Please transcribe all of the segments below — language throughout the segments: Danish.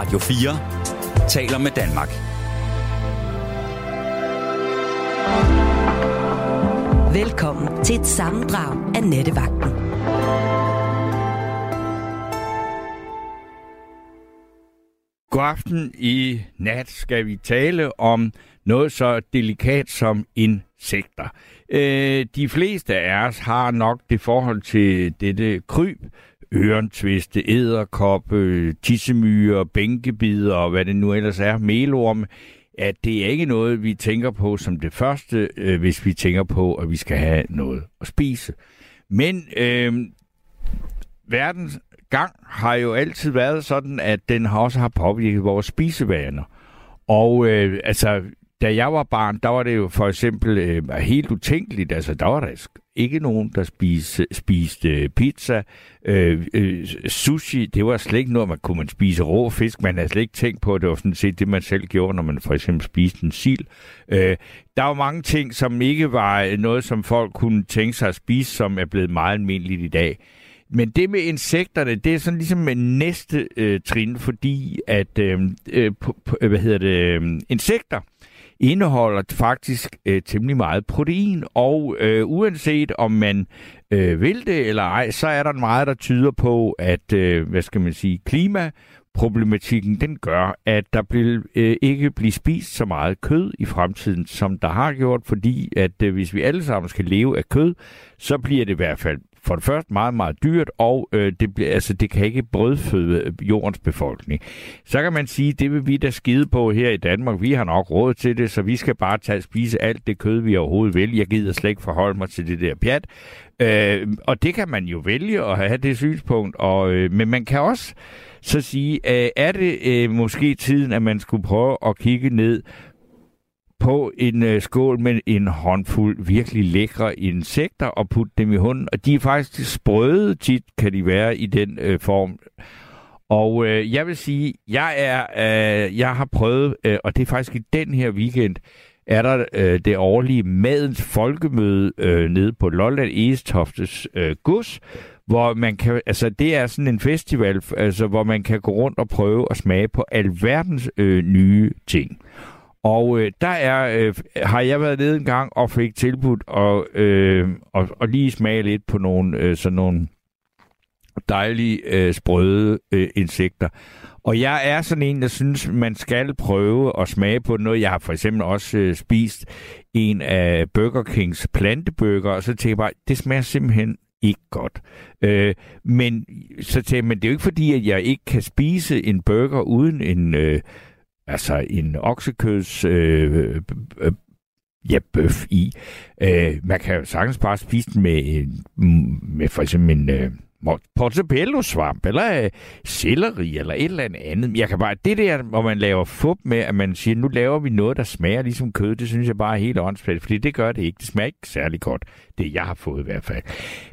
Radio 4 taler med Danmark. Velkommen til et sammendrag af Nettevagten. God aften. I nat skal vi tale om noget så delikat som insekter. Øh, de fleste af os har nok det forhold til dette kryb, ørentviste, æderkoppe, tissemyre, bænkebider og hvad det nu ellers er, melorm, at det er ikke noget, vi tænker på som det første, øh, hvis vi tænker på, at vi skal have noget at spise. Men øh, verdens gang har jo altid været sådan, at den også har påvirket vores spisevaner. Og øh, altså, da jeg var barn, der var det jo for eksempel øh, helt utænkeligt. Altså, der var der ikke nogen, der spiste, spiste pizza. Øh, øh, sushi, det var slet ikke noget, man kunne man spise rå fisk. Man havde slet ikke tænkt på, at det var sådan set det, man selv gjorde, når man for eksempel spiste en sild. Øh, der var mange ting, som ikke var øh, noget, som folk kunne tænke sig at spise, som er blevet meget almindeligt i dag. Men det med insekterne, det er sådan ligesom en næste øh, trin, fordi at, øh, øh, hvad hedder det, øh, insekter, indeholder faktisk øh, temmelig meget protein, og øh, uanset om man øh, vil det eller ej, så er der meget, der tyder på, at, øh, hvad skal man sige, klima problematikken den gør, at der vil øh, ikke blive spist så meget kød i fremtiden, som der har gjort, fordi at øh, hvis vi alle sammen skal leve af kød, så bliver det i hvert fald for det første meget, meget dyrt, og øh, det, bliver, altså, det kan ikke brødføde øh, jordens befolkning. Så kan man sige, det vil vi da skide på her i Danmark. Vi har nok råd til det, så vi skal bare tage spise alt det kød, vi overhovedet vil. Jeg gider slet ikke forholde mig til det der pjat. Øh, og det kan man jo vælge at have det synspunkt, og, øh, men man kan også så sige, øh, er det øh, måske tiden, at man skulle prøve at kigge ned på en øh, skål med en håndfuld virkelig lækre insekter og putte dem i hunden. Og de er faktisk sprøde tit, kan de være i den øh, form. Og øh, jeg vil sige, jeg er, øh, jeg har prøvet, øh, og det er faktisk i den her weekend, er der øh, det årlige Madens Folkemøde øh, nede på Lolland Estoftes øh, Gus, hvor man kan, altså det er sådan en festival, altså hvor man kan gå rundt og prøve at smage på alverdens øh, nye ting. Og øh, der er, øh, har jeg været nede en gang og fik tilbudt og, øh, og, og lige smage lidt på nogle øh, sådan nogle dejlige øh, sprøde øh, insekter. Og jeg er sådan en, der synes, man skal prøve at smage på noget. Jeg har for eksempel også øh, spist en af Burger Kings plantebøger, og så tænker jeg bare, det smager simpelthen ikke godt. Øh, men så tænker jeg, men det er jo ikke fordi, at jeg ikke kan spise en burger uden en... Øh, altså en oksekøds øh, øh, øh, ja, bøf i. Øh, man kan jo sagtens bare spise den med, med for eksempel en øh, portobello-svamp, eller øh, selleri, eller et eller andet. Jeg kan bare, det der, hvor man laver fup med, at man siger, nu laver vi noget, der smager ligesom kød, det synes jeg bare er helt åndssvagt, fordi det gør det ikke. Det smager ikke særlig godt, det jeg har fået i hvert fald.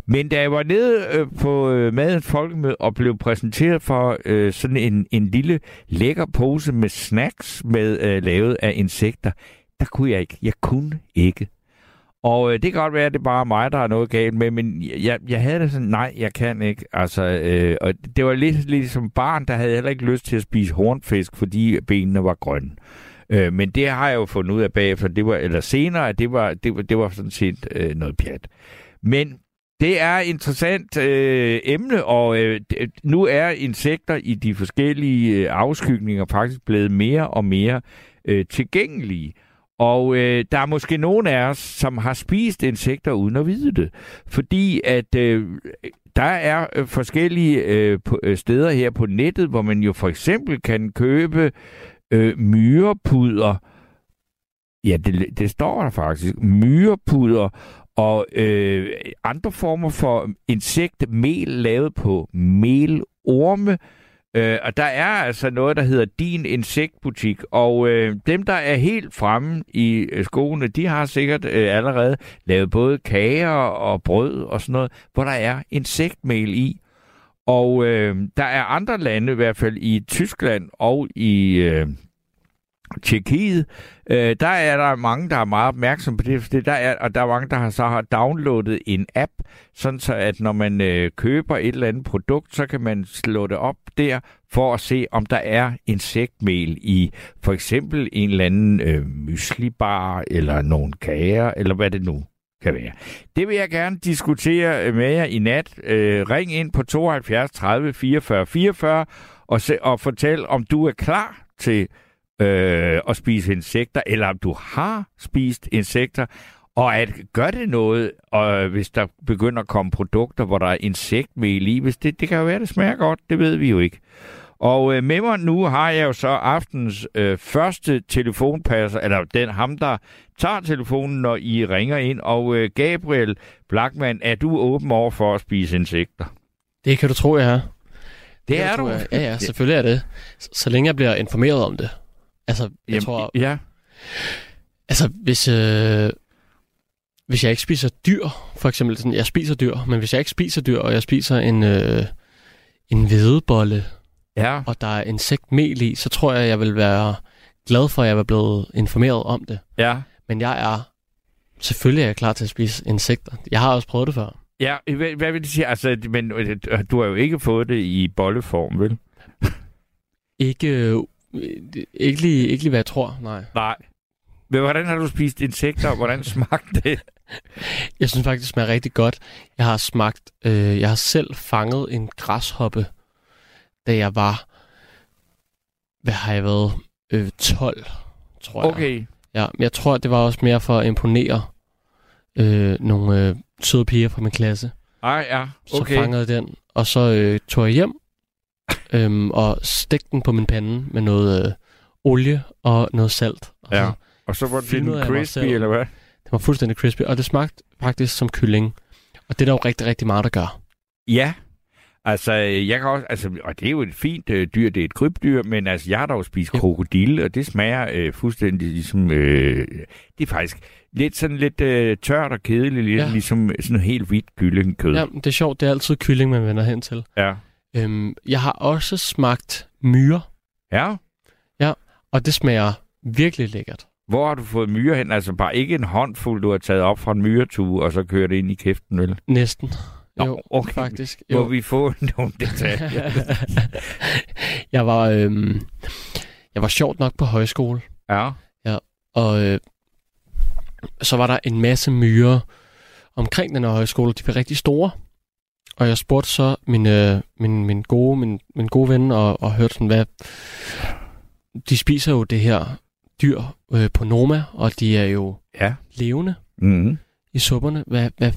Men da jeg var nede øh, på øh, Madens Folkemøde og blev præsenteret for øh, sådan en, en lille lækker pose med snacks med øh, lavet af insekter, der kunne jeg ikke. Jeg kunne ikke og øh, det kan godt være, at det er bare mig, der har noget galt med, men jeg, jeg havde det sådan, nej, jeg kan ikke. Altså, øh, og det var lidt, lidt som barn, der havde heller ikke lyst til at spise hornfisk, fordi benene var grønne. Øh, men det har jeg jo fundet ud af bagefter, det var, eller senere, at det var, det var, det var sådan set øh, noget pjat. Men det er et interessant øh, emne, og øh, nu er insekter i de forskellige øh, afskygninger faktisk blevet mere og mere øh, tilgængelige. Og øh, der er måske nogen af os, som har spist insekter uden at vide det. Fordi at øh, der er øh, forskellige øh, på, øh, steder her på nettet, hvor man jo for eksempel kan købe øh, myrepuder. Ja, det, det står der faktisk. Myrepuder og øh, andre former for insektmel lavet på melorme, Øh, og der er altså noget, der hedder Din Insektbutik, og øh, dem, der er helt fremme i øh, skoene, de har sikkert øh, allerede lavet både kager og brød og sådan noget, hvor der er insektmel i. Og øh, der er andre lande, i hvert fald i Tyskland og i, øh, Tjekkiet, øh, der er der mange, der er meget opmærksom på det, for det der er, og der er mange, der har så har downloadet en app, sådan så at når man øh, køber et eller andet produkt, så kan man slå det op der for at se, om der er insektmel i for eksempel en eller anden øh, myslibar, eller nogle kager, eller hvad det nu kan være. Det vil jeg gerne diskutere øh, med jer i nat. Øh, ring ind på 72 30 44 44 og, se, og fortæl, om du er klar til øh, at spise insekter, eller om du har spist insekter, og at gør det noget, og hvis der begynder at komme produkter, hvor der er insektmel i, hvis det, det kan jo være, det smager godt, det ved vi jo ikke. Og øh, med mig nu har jeg jo så aftens øh, første telefonpasser, eller den ham, der tager telefonen, når I ringer ind. Og øh, Gabriel Blackman, er du åben over for at spise insekter? Det kan du tro, jeg er. Det, det er du? Jeg. Ja, ja, selvfølgelig er det. Så, så længe jeg bliver informeret om det. Altså, jeg Jamen, tror... Ja. Altså, hvis, øh, hvis jeg ikke spiser dyr, for eksempel, sådan, jeg spiser dyr, men hvis jeg ikke spiser dyr, og jeg spiser en, øh, en hvedebolle, ja. og der er insektmel i, så tror jeg, jeg vil være glad for, at jeg var blevet informeret om det. Ja. Men jeg er, selvfølgelig er jeg klar til at spise insekter. Jeg har også prøvet det før. Ja, hvad, hvad vil det sige? Altså, men øh, du har jo ikke fået det i bolleform, vel? Ikke, øh, ikke, lige, ikke lige, hvad jeg tror, nej. Nej. Men hvordan har du spist insekter, og hvordan smagte det? Jeg synes faktisk, det smager rigtig godt. Jeg har smagt, øh, jeg har selv fanget en græshoppe, da jeg var, hvad har jeg været, øh, 12, tror jeg. Okay. Ja, men jeg tror, det var også mere for at imponere øh, nogle øh, søde piger fra min klasse. Ej, ja. Okay. Så fangede den, og så øh, tog jeg hjem øhm, og stegte den på min pande med noget øh, olie og noget salt. Og ja, og så var mig crispy, eller hvad? Det var fuldstændig crispy, og det smagte faktisk som kylling. Og det er der jo rigtig, rigtig meget, der gør. Ja, altså, jeg kan også, altså, og det er jo et fint øh, dyr, det er et krybdyr, men altså, jeg har dog spist Ja. krokodille, og det smager øh, fuldstændig ligesom, øh, det er faktisk lidt sådan lidt øh, tørt og kedeligt, lidt Ja. ligesom sådan helt hvidt kyllingkød. Ja, det er sjovt, det er altid kylling, man vender hen til. ja. Øhm, jeg har også smagt myre, Ja. og det smager virkelig lækkert. Hvor har du fået myre hen? Altså bare ikke en håndfuld, du har taget op fra en myretue, og så kørt ind i kæften, vel? Næsten. Nå, jo, okay. faktisk. Må Jo. vi få nogle detaljer? jeg var øhm, jeg var sjovt nok på højskole, ja. og øh, så var der en masse myrer omkring den her højskole. De var rigtig store. Og jeg spurgte så min, øh, min, min, gode, min, min gode ven og, og hørte sådan, hvad... De spiser jo det her dyr øh, på Noma, og de er jo Ja. levende Mm-hmm. i supperne. Hvad, hvad,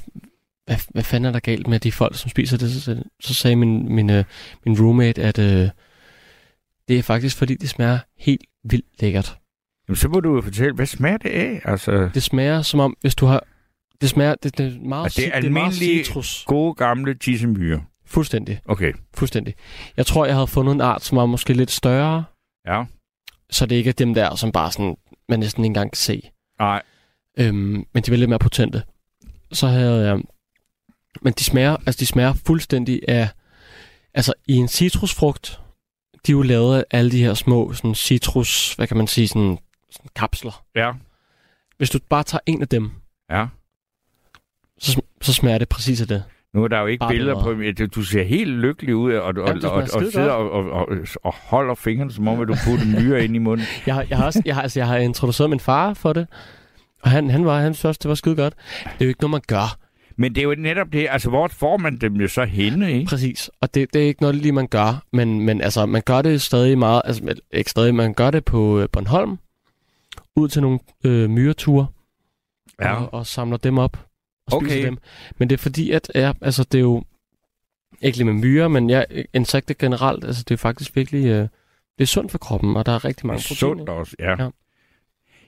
hvad, hvad fanden er der galt med de folk, som spiser det? Så, så sagde min, min, øh, min roommate, at øh, det er faktisk fordi, det smager helt vildt lækkert. Jamen, så må du jo fortælle, hvad smager det af? Altså, Det smager som om, hvis du har... Det smager... Det, det er meget, Og det er ci- det er meget citrus. gode gamle tissemyre. Fuldstændig. Okay. Fuldstændig. Jeg tror, jeg havde fundet en art, som var måske lidt større, Ja. så det ikke er dem der, som bare sådan, man næsten ikke engang kan se. Nej. Øhm, men de var lidt mere potente. Så havde jeg... Men de smager, altså de smager fuldstændig af... Altså i en citrusfrugt, de er jo lavet af alle de her små sådan citrus, hvad kan man sige, sådan, sådan kapsler. Ja. Hvis du bare tager en af dem, Ja. Så, sm- så smager det præcis af det. Nu er der jo ikke Bare billeder på. Du- ser helt lykkelig ud, og, og, Jamen, og, og, sidder og, og, og, og holder fingrene, som om at du putter myre ind i munden. Jeg har, jeg har, også, jeg har, altså, jeg har introduceret min far for det, og han, han var, han synes også, det var skide godt. Det er jo ikke noget, man gør. Men det er jo netop det, altså hvor får man dem jo så henne, ikke? Præcis. Og det, det er ikke noget, lige man gør. Men, men altså, man gør det stadig meget, altså ikke stadig, man gør det på øh, Bornholm, ud til nogle øh, myreture, Ja. og, og samler dem op Okay. dem. Men det er fordi, at ja, altså, det er jo ikke lige med myrer, men ja, insekter generelt, altså det er faktisk virkelig, øh, det er sundt for kroppen, og der er rigtig mange er proteiner. sundt også, ja. Ja.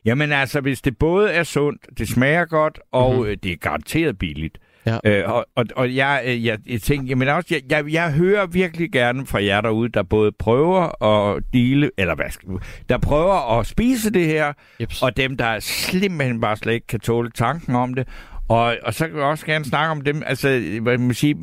Jamen altså, hvis det både er sundt, det smager godt, og Mhm. mm-hmm. det er garanteret billigt. Ja. Øh, og, og, og jeg, øh, jeg, jeg tænker, jamen også, jeg, jeg, jeg hører virkelig gerne fra jer derude, der både prøver at dele, eller hvad skal der prøver at spise det her, Jeps. og dem, der simpelthen bare slet ikke kan tåle tanken om det. Og, og så kan vi også gerne snakke om dem. Altså, hvad man sige,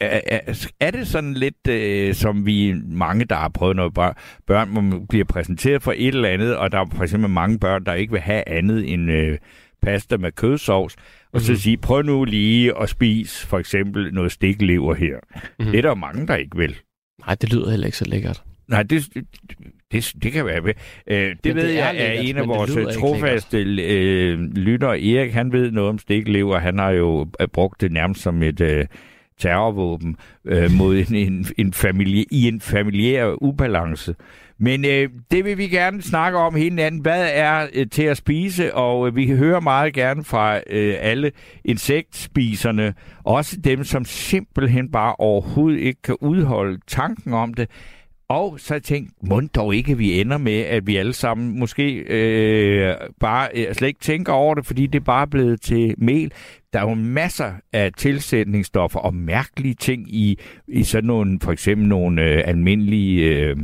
er, er, det sådan lidt, øh, som vi mange, der har prøvet noget børn, børn må bliver præsenteret for et eller andet, og der er for eksempel mange børn, der ikke vil have andet end øh, pasta med kødsovs, og så Mhm. sige, prøv nu lige at spise for eksempel noget stiklever her. Mhm. Det er der mange, der ikke vil. Nej, det lyder heller ikke så lækkert. Nej, det, det, det kan være. Øh, det det ved er jeg, at en af det vores ikke trofaste øh, lyttere, Erik, han ved noget om stiklever. Han har jo øh, brugt det nærmest som et øh, terrorvåben øh, mod en, en, en familie, i en familiær ubalance. Men øh, det vil vi gerne snakke om hele natten. Hvad er øh, til at spise? Og øh, vi hører meget gerne fra øh, alle insektspiserne. Også dem, som simpelthen bare overhovedet ikke kan udholde tanken om det. Og så har jeg tænkt, må dog ikke, at vi ender med, at vi alle sammen måske øh, bare øh, slet ikke tænker over det, fordi det er bare blevet til mel. Der er jo masser af tilsætningsstoffer og mærkelige ting i, i sådan nogle, for eksempel nogle øh, almindelige øh,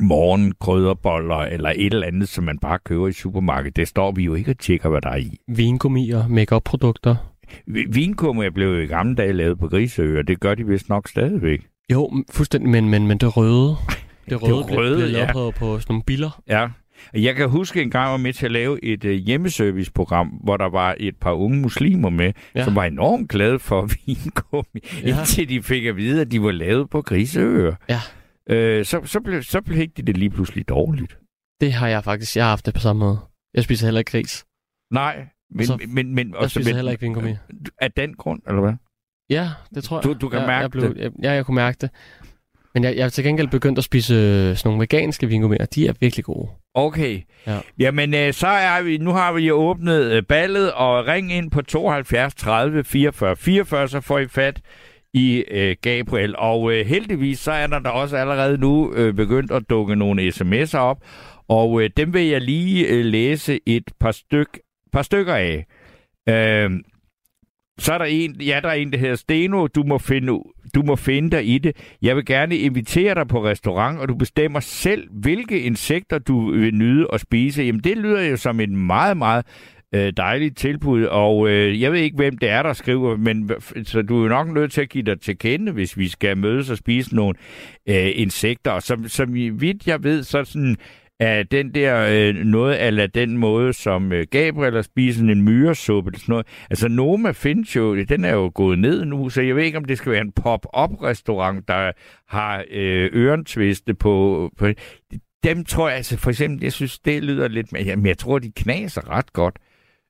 morgenkrydderboller eller et eller andet, som man bare køber i supermarkedet. Det står vi jo ikke og tjekker, hvad der er i. Vingummier, make-up-produkter. Vi- Vinkummer blev jo i gamle dage lavet på griseøer. Det gør de vist nok stadigvæk. Jo, fuldstændig, men, men, men det røde. Det røde, røde, blev, blev ja. på, på sådan nogle biller. Ja. Jeg kan huske en gang, jeg var med til at lave et uh, hjemmeserviceprogram, hvor der var et par unge muslimer med, ja. Som var enormt glade for vingummi, ja. Indtil de fik at vide, at de var lavet på griseøer. Ja. Øh, så, så, blev, så blev de det lige pludselig dårligt. Det har jeg faktisk. Jeg har haft det på samme måde. Jeg spiser heller ikke gris. Nej, men... så- men, men Jeg spiser heller ikke vingummi. Af den grund, eller hvad? Ja, det tror jeg. Du- du kan jeg, mærke jeg blev, Jeg, ja, jeg kunne mærke det. Men jeg, jeg er til gengæld begyndt at spise øh, sådan nogle veganske vingummier. De er virkelig gode. Okay. Ja. Jamen, øh, så er vi, nu har vi jo åbnet øh, ballet, og ring ind på 72 30 44 44, så får I fat i øh, Gabriel. Og øh, heldigvis, så er der da også allerede nu øh, begyndt at dukke nogle sms'er op, og øh, dem vil jeg lige øh, læse et par, styk, par stykker af. Øh, så er der en, ja, der er en, der hedder Steno. Du må, finde, du må finde dig i det. Jeg vil gerne invitere dig på restaurant, og du bestemmer selv, hvilke insekter du vil nyde at spise. Jamen, det lyder jo som et meget, meget øh, dejligt tilbud, og øh, jeg ved ikke, hvem det er, der skriver, men så du er jo nok nødt til at give dig til kende, hvis vi skal mødes og spise nogle øh, insekter. Og som, som vidt jeg ved, så sådan er den der øh, noget eller den måde, som øh, Gabriel har spist en myresuppe eller sådan noget. Altså Noma findes jo, den er jo gået ned nu, så jeg ved ikke, om det skal være en pop-up restaurant, der har øh, ørentviste på, på... Dem tror jeg, altså for eksempel, jeg synes, det lyder lidt... Men jeg tror, de knaser ret godt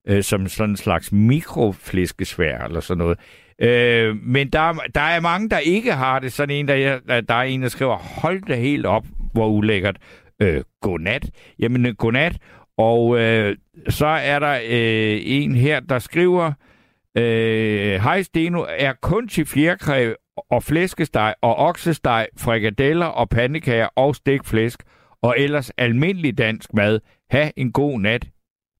øh, som sådan en slags mikroflæskesvær eller sådan noget. Øh, men der, der er mange, der ikke har det. Sådan en, der, der, der er en, der skriver, hold det helt op, hvor ulækkert. Øh, godnat. Jamen, øh, godnat. Og øh, så er der øh, en her, der skriver, øh, Hej Steno, er kun til fjerkræ og flæskesteg og oksesteg, frikadeller og pandekager og stikflæsk, og ellers almindelig dansk mad. Ha' en god nat.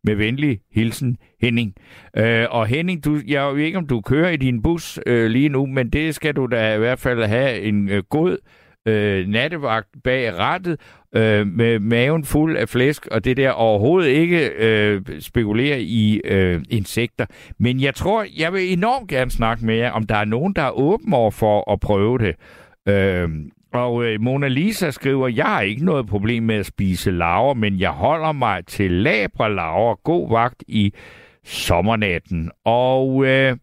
Med venlig hilsen, Henning. Øh, og Henning, du, jeg ved ikke, om du kører i din bus øh, lige nu, men det skal du da i hvert fald have en øh, god øh, nattevagt bag rattet, øh, med maven fuld af flæsk, og det der overhovedet ikke øh, spekulere i øh, insekter. Men jeg tror, jeg vil enormt gerne snakke med jer, om der er nogen, der er åben over for at prøve det. Øh, og øh, Mona Lisa skriver, jeg har ikke noget problem med at spise laver, men jeg holder mig til labre laver. God vagt i sommernatten. Og øh,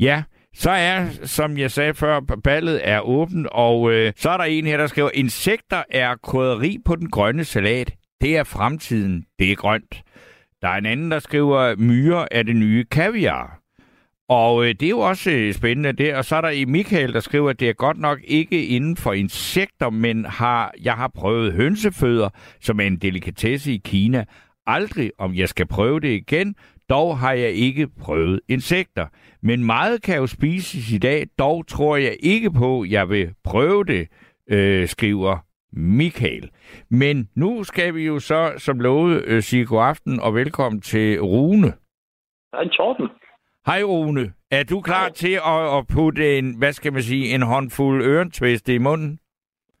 ja, så er, som jeg sagde før, ballet er åben, og øh, så er der en her, der skriver, insekter er krydderi på den grønne salat. Det er fremtiden. Det er grønt. Der er en anden, der skriver, myrer er det nye kaviar. Og øh, det er jo også øh, spændende det. Og så er der i Michael, der skriver, at det er godt nok ikke inden for insekter, men har, jeg har prøvet hønsefødder, som er en delikatesse i Kina. Aldrig, om jeg skal prøve det igen. Dog har jeg ikke prøvet insekter. Men meget kan jo spises i dag. Dog tror jeg ikke på, at jeg vil prøve det, øh, skriver Michael. Men nu skal vi jo så, som lovet, øh, sige god aften og velkommen til Rune. Hej, Torben. Hej Rune. Er du klar Hej. til at, at putte en, hvad skal man sige, en håndfuld ørentviste i munden?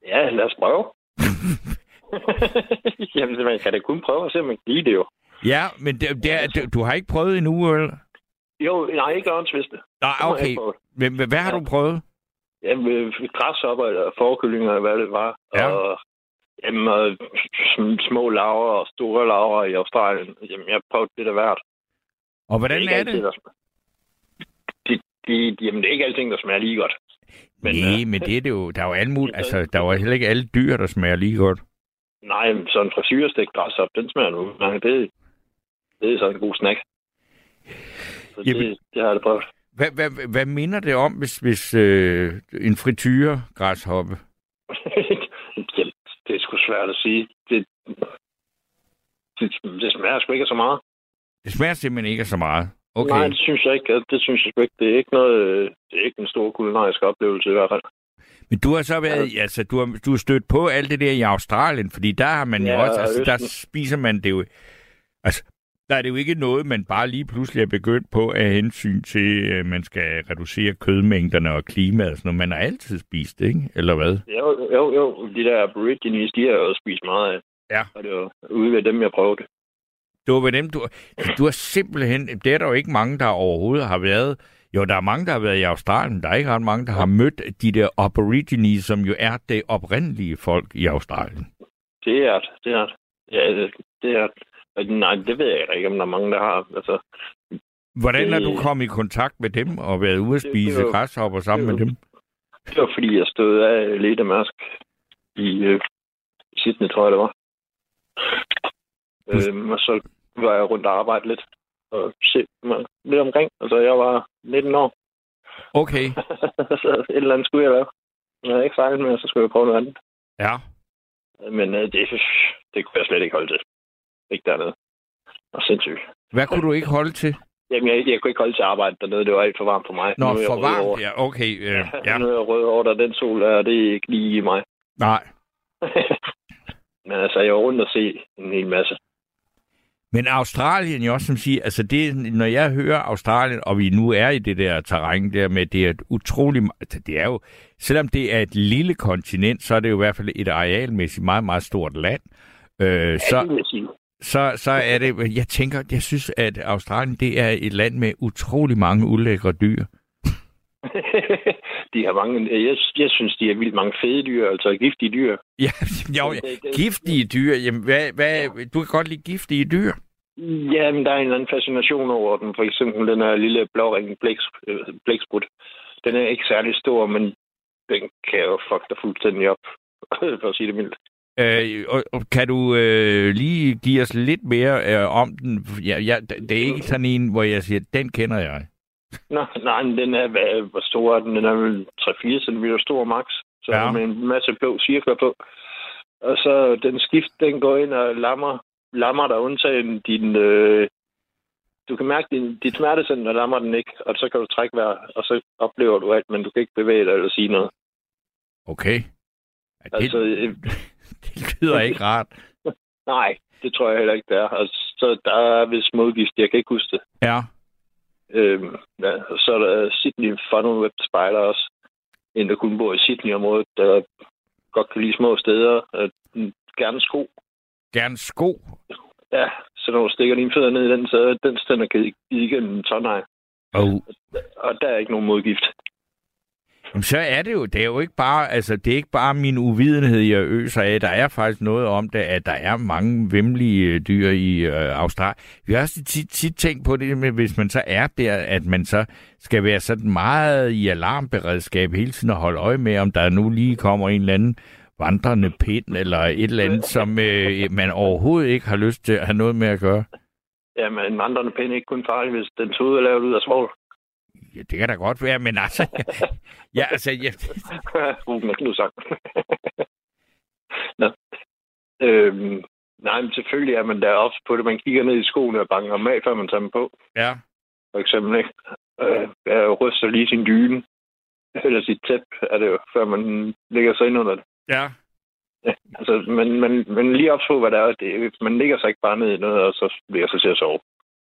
Ja, lad os prøve. Jamen, man kan da kun prøve at se, om man kan lide det jo. Ja, men det, det er, du, du har ikke prøvet endnu, eller? Jo, nej, ikke ørnsviste. Nej, Det okay. Men, hvad, har Ja. du prøvet? Jamen, øh, græshopper eller forkyllinger, eller hvad det var. Ja. Og jamen, sm- små laver og store laver i Australien. Jamen, jeg prøvede det der hvert. Og hvordan ikke er altid, det? der De, de, jamen, det er ikke alting, der smager lige godt. Men, Nej, øh, men det er det jo. Der er jo alle mulige, det- altså, der er jo heller ikke alle dyr, der smager lige godt. Nej, men sådan en frisyrestegt græshop, den smager nu. Nej, det, det er sådan en god snack. Så Jamen- det, det har jeg da prøvet. Hvad, hvad, hvad minder det om, hvis, hvis øh, en frityre græshoppe? Jamen, det er sgu svært at sige. Det, det, det smager sgu ikke så meget. Det smager simpelthen ikke så meget. Okay. Nej, det synes jeg ikke. Det synes jeg ikke. Det er ikke noget, det er ikke en stor kulinarisk oplevelse i hvert fald. Men du har så været, altså, du har, du har stødt på alt det der i Australien, fordi der har man jo Ja, også, altså, der spiser man det jo, altså, der er det jo ikke noget, man bare lige pludselig er begyndt på af hensyn til, at man skal reducere kødmængderne og klimaet og sådan noget. Man har altid spist det, ikke? Eller hvad? Jo, jo, jo. De der aborigines, de har jo spist meget af. Ja. Og det var ude ved dem, jeg prøvede. Det var ved dem, du, du har simpelthen, det er der jo ikke mange, der overhovedet har været. Jo, der er mange, der har været i Australien. Der er ikke ret mange, der har mødt de der aborigines, som jo er det oprindelige folk i Australien. Det er det. Det er det. Ja, det, det er det. Nej, det ved jeg ikke, om der er mange, der har. Altså, Hvordan er Det- du kommet i kontakt med dem og været ude at spise var- græshopper sammen det med var- dem? det var fordi, jeg stod af Leda Mærsk i øh, Sydney, tror jeg, det var. Du- Øhm, og så var jeg rundt og arbejde lidt og se mig lidt omkring. Altså, jeg var 19 år, Okay, så et eller andet skulle jeg lave. Når jeg ikke fejlet med, så skulle jeg prøve noget andet. ja. Men øh, det, det kunne jeg slet ikke holde til. Ikke dernede. Og sindssygt. Hvad kunne du ikke holde til? Jamen, jeg, jeg kunne ikke holde til arbejde dernede. Det var alt for varmt for mig. Nå, Nu er jeg for rød over. varmt. Ja, okay. Øh, ja. Nu er jeg rød over, der den sol er, det er ikke lige i mig. Nej. Men altså, jeg var rundt og se en hel masse. Men Australien, jo også som siger, altså det, når jeg hører Australien, og vi nu er i det der terræn der med, det er et utroligt, altså det er jo, selvom det er et lille kontinent, så er det jo i hvert fald et arealmæssigt meget, meget stort land. Øh, Ja, så, jeg. Så, så er det, jeg tænker, jeg synes, at Australien, det er et land med utrolig mange ulækre dyr. de har mange... Jeg, jeg synes, de har vildt mange fede dyr, altså giftige dyr. Ja, jo, ja. Giftige dyr, jamen hvad, hvad, du kan godt lide giftige dyr. Ja, men der er en eller anden fascination over den. For eksempel den her lille blåringen blæks- øh, blæksprut. Den er ikke særlig stor, men den kan jo fuck dig fuldstændig op. for at sige det mildt. Øh, og, og kan du øh, lige give os lidt mere øh, om den? Ja, ja, det er ikke sådan en, hvor jeg siger, den kender jeg. Nå, nej, men den er, hvad, hvor stor er den? Den er vel 3-4 cm stor max. Så Ja. med en masse blå cirkler på. Og så den skift, den går ind og lammer, lammer dig undtagen din... Øh, du kan mærke, din, dit smertecenter lammer den ikke, og så kan du trække vejr, og så oplever du alt, men du kan ikke bevæge dig eller sige noget. Okay. Ja, det, Altså, øh, det lyder ikke rart. nej, det tror jeg heller ikke, det er. Og så der er vist modgift, jeg kan ikke huske det. Ja. Øhm, ja, så er der Sydney Funnel Web Spider også. En, der kun bor i Sydney-området, der godt kan lide små steder. Øh, gerne sko. Gerne sko. Ja, så når du stikker dine fødder ned i den, så den stænder igennem en tonnej. Og Og der er ikke nogen modgift. Jamen, så er det jo, det er jo ikke bare, altså, det er ikke bare min uvidenhed, jeg øser af. Der er faktisk noget om det, at der er mange vemmelige øh, dyr i øh, Australien. Vi har også tit, tit tænkt på det med, hvis man så er der, at man så skal være sådan meget i alarmberedskab hele tiden og holde øje med, om der nu lige kommer en eller anden vandrende pind eller et eller andet, som øh, man overhovedet ikke har lyst til at have noget med at gøre. Ja, men en vandrende pind er ikke kun farlig, hvis den tude er lavet ud af svogl. Ja, det kan da godt være, men altså... ja, altså... Ja, Ruben er knusang. Nå. Øhm, nej, men selvfølgelig er man der også på det. Man kigger ned i skoene og banker dem af, før man tager dem på. ja. For eksempel, ikke? Øh, jeg ryster lige sin dyne. Eller sit tæp, er det jo, før man ligger sig ind under det. Ja. Altså, men, men, men lige op på, hvad der er, det, man ligger sig ikke bare ned i noget, og så bliver sig til at sove.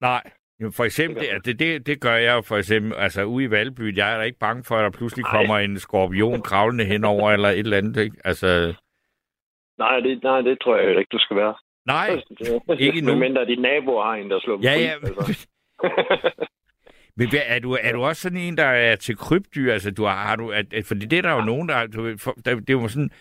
Nej. Jo, for eksempel, det, det, det, det gør jeg jo for eksempel, altså ude i Valby, jeg er da ikke bange for, at der pludselig Nej. kommer en skorpion kravlende henover, eller et eller andet, ikke? Altså, Nej, det, nej, det tror jeg ikke, du skal være. nej, ikke nu. Men mindre din nabo har en, der slår ja, ja. Altså. Men er, du, er du også sådan en, der er til krybdyr? Altså, du har, har du, at, at, for det er der jo nogen, der, du, for, der, det er jo sådan,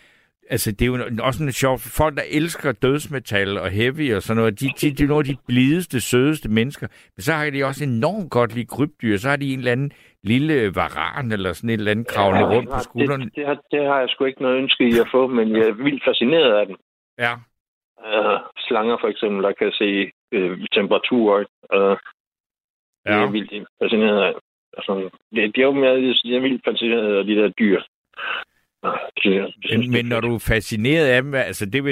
altså, det er jo også sådan sjovt. Folk, der elsker dødsmetal og heavy og sådan noget, de, de, de er nogle af de blideste, sødeste mennesker. Men så har de også enormt godt lide krybdyr. Så har de en eller anden lille varan eller sådan et eller andet kravlende ja, rundt på skuldrene. Det, det, har, det har jeg sgu ikke noget ønske i at få, men jeg er vildt fascineret af den. Ja. Uh, slanger for eksempel, der kan se uh, temperaturer. Uh, ja. Det er vildt fascineret af. Altså, det, det er jo mere, jeg er vildt fascineret af de der dyr. Men, men når du er fascineret af dem, altså, det vil,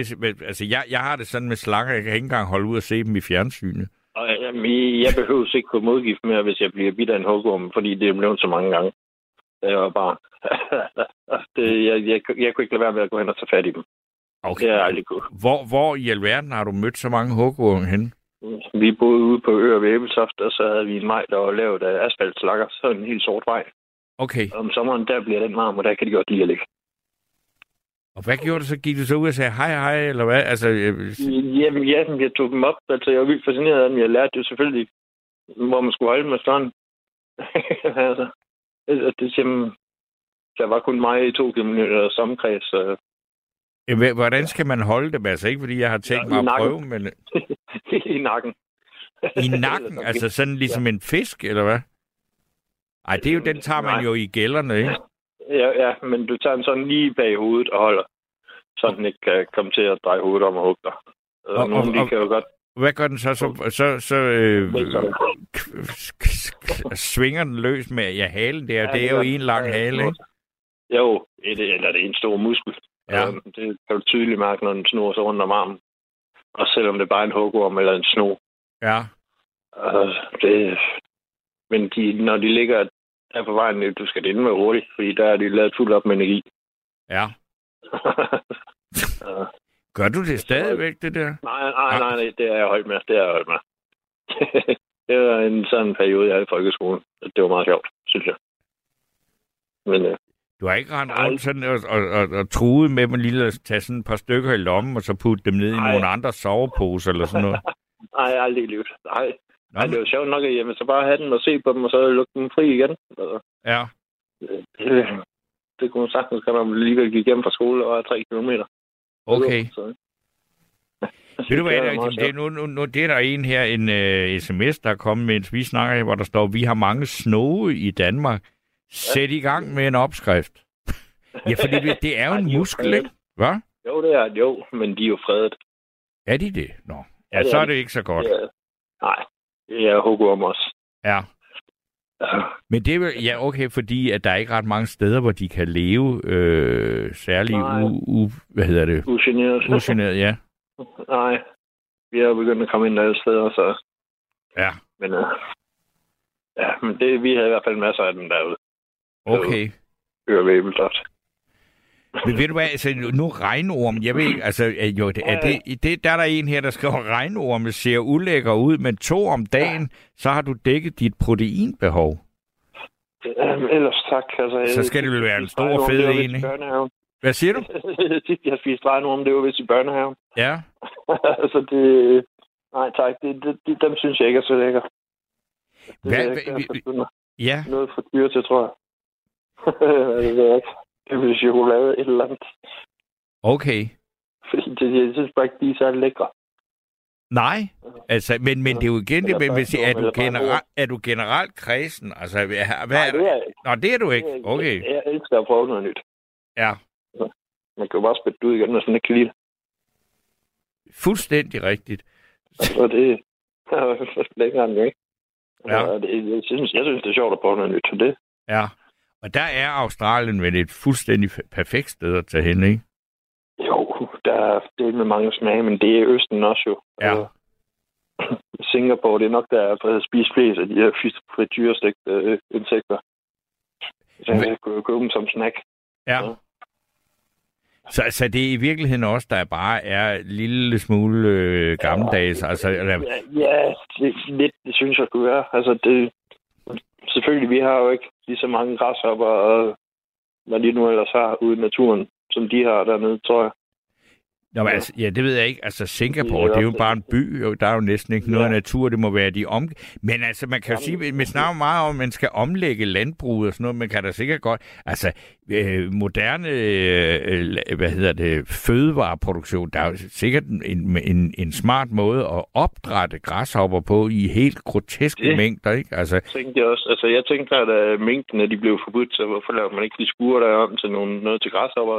altså jeg, jeg har det sådan med slanger, jeg kan ikke engang holde ud og se dem i fjernsynet. Jamen, jeg behøver ikke få modgift mere, hvis jeg bliver bidt af en hugorm, fordi det er blevet så mange gange. Det var bare... det, jeg, jeg, jeg kunne ikke lade være med at gå hen og tage fat i dem. Okay. Det er aldrig godt. Hvor, hvor i alverden har du mødt så mange hugorme hen? Vi boede ude på Øre ved Æbeltoft, og så havde vi en maj, der var lavet af asfaltslakker, så en helt sort vej. Okay. Og om sommeren, der bliver den varm, og der kan de godt lide at ligge. Og hvad gjorde du så? Gik du så ud og sagde hej hej, eller hvad? Altså, jeg... Jamen, ja, jeg tog dem op. Altså, jeg var vildt fascineret af dem. Jeg lærte jo selvfølgelig, hvor man skulle holde med stranden. altså, det, det, jamen, der var kun mig i to kilometer sammenkreds. Så... Ja, hvordan skal man holde dem? Altså, ikke fordi jeg har tænkt ja, mig at prøve, men... I nakken. I nakken? altså sådan ligesom ja. en fisk, eller hvad? Ej, det er jo, den tager man Nej. jo i gælderne, ikke? Ja, ja, men du tager den sådan lige bag hovedet og holder, så den ikke kan komme til at dreje hovedet om og hugge dig. Og, og, de kan jo godt... Hvad gør den så? Så, så, så øh, svinger den løs med ja, halen der. Ja, det er jo en lang hale, ikke? Jo, et, eller det er en stor muskel. Ja. Det kan du tydeligt mærke, når den snor sig rundt om armen. Og selvom det bare er en hugorm eller en sno. Ja. Uh, det, men de, når de ligger er på vejen, du skal ind med hurtigt, fordi der er de lavet fuldt op med energi. Ja. Gør du det stadigvæk, det der? Nej, nej, nej, nej, det er jeg holdt med. Det er jeg holdt med. det var en sådan periode, jeg havde i folkeskolen. Det var meget sjovt, synes jeg. Men, øh, du har ikke rendt rundt sådan og, og, og, og truet med dem lige at tage sådan et par stykker i lommen, og så putte dem ned i nej. nogle andre soveposer eller sådan noget? nej, aldrig i livet. Nej, Nå, Ej, det var sjovt nok, at jamen, så bare have den og se på dem, og så lukke dem fri igen. Altså, ja. Det, det kunne man sagtens gøre, når man lige gik hjem fra skole og er tre kilometer. Okay. Så, Ved du hvad, det, det, nu, nu, nu det er der en her, en uh, sms, der er kommet, mens vi snakker, hvor der står, vi har mange snoge i Danmark. Sæt ja. i gang med en opskrift. ja, for det, det er jo en muskel, ikke? Hvad? Jo, det er jo, men de er jo fredet. Er de det? Nå. Ja, ja så er det ikke så godt. Ja. Nej, det er om os. Ja. ja. Men det er vel, ja okay, fordi at der er ikke ret mange steder, hvor de kan leve øh, særligt u, u, hvad hedder det? Ugeneret. Ugeneret, ja. Nej, vi er begyndt at komme ind alle steder, så... Ja. Men, uh, ja, men det, vi havde i hvert fald masser af dem derude. Okay. Hører Væbeltoft. Men ved du hvad, altså, nu regnorm, jeg ved altså, jo, det, er det, det, der er der en her, der skriver, regnorme ser ulækker ud, men to om dagen, så har du dækket dit proteinbehov. Jamen, ellers tak. Altså, så skal det vel være en stor fed en, ikke? Hvad siger du? Jeg spiste regnorm, det var vist i børnehaven. Ja. altså, det... Nej, tak. Det, det, det, dem synes jeg ikke er så lækker. Det hvad, er ikke, ja. Noget for dyr til, tror jeg. det jeg ikke. Det vil chokolade et eller andet. Okay. Fordi det, jeg synes bare ikke, de er så lækre. Nej, altså, men, men det er jo igen det, men hvis, er, du generelt, er du generelt kredsen? Altså, hvad, Nej, det er jeg ikke. Nå, det er du ikke? Okay. Jeg, jeg elsker at prøve noget nyt. Ja. Man kan jo bare spætte ud igen, når sådan ikke kan lide Fuldstændig rigtigt. Altså, det er længere end ikke. Ja. Altså, jeg, synes, jeg synes, det er sjovt at prøve noget nyt, så det. Ja. Og der er Australien vel et fuldstændig perfekt sted at tage hen, ikke? Jo, der er det med mange smage, men det er Østen også jo. Ja. Altså, Singapore, det er nok der, er spist flest af de her frityrestegte øh, insekter. Så jeg kan købe dem som snack. Ja. ja. Så, så det er i virkeligheden også, der bare er en lille smule øh, gammeldags? Ja, altså, eller... ja, ja det, lidt, det synes jeg kunne være. Altså, det, selvfølgelig, vi har jo ikke lige så mange græshopper, og hvad de nu ellers har ude i naturen, som de har dernede, tror jeg. Nå, men altså, ja, det ved jeg ikke. Altså, Singapore, Det er jo bare en by. Der er jo næsten ikke noget Ja. natur. Det må være de om... Men altså, man kan jo sige, man snakker meget om, at man skal omlægge landbruget og sådan noget. Man kan da sikkert godt... Altså, øh, moderne, øh, hvad hedder det, fødevareproduktion, der er jo sikkert en, en, en smart måde at opdrætte græshopper på i helt groteske Det- mængder, ikke? Altså, tænkte jeg også. Altså, jeg tænkte, at uh, minkene de blev forbudt, så hvorfor laver man ikke de skure der om til nogle, noget til græshopper?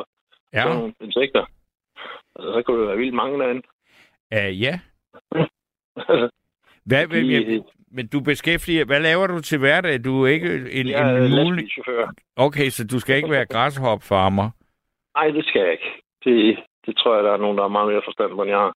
ja, Sådan nogle insekter. Altså, så kunne det være vildt mange derinde. uh, ja. Hvad, hvad, De- men du beskæftiger... Hvad laver du til hverdag? Du er ikke en, Jeg er en mulig... Okay, så du skal ikke være græshopfarmer. Nej, det skal jeg ikke. Det, det tror jeg, der er nogen, der har meget mere forstand på, end jeg har.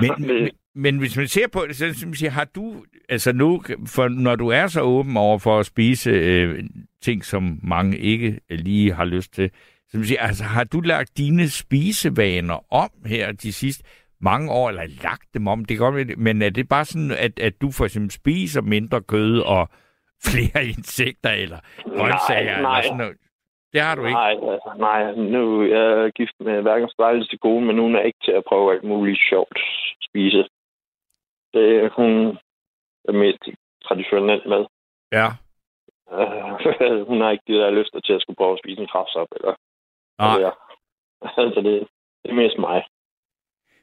Men, men, men hvis man ser på det, så man siger, har du, altså nu, for når du er så åben over for at spise øh, ting, som mange ikke lige har lyst til, man siger, altså har du lagt dine spisevaner om her de sidste mange år, eller lagt dem om, det kan godt, men er det bare sådan, at, at du for eksempel spiser mindre kød og flere insekter eller grøntsager eller nej. sådan noget? Det har du ikke. Nej, altså, nej, nu er jeg gift med hverken dejligste kone, men hun er ikke til at prøve alt muligt sjovt spise. Det, hun er mest traditionelt med. Ja. Uh, hun har ikke de der lyster til at skulle prøve at spise en kraftsop, eller Nej. eller Altså, det, det er mest mig.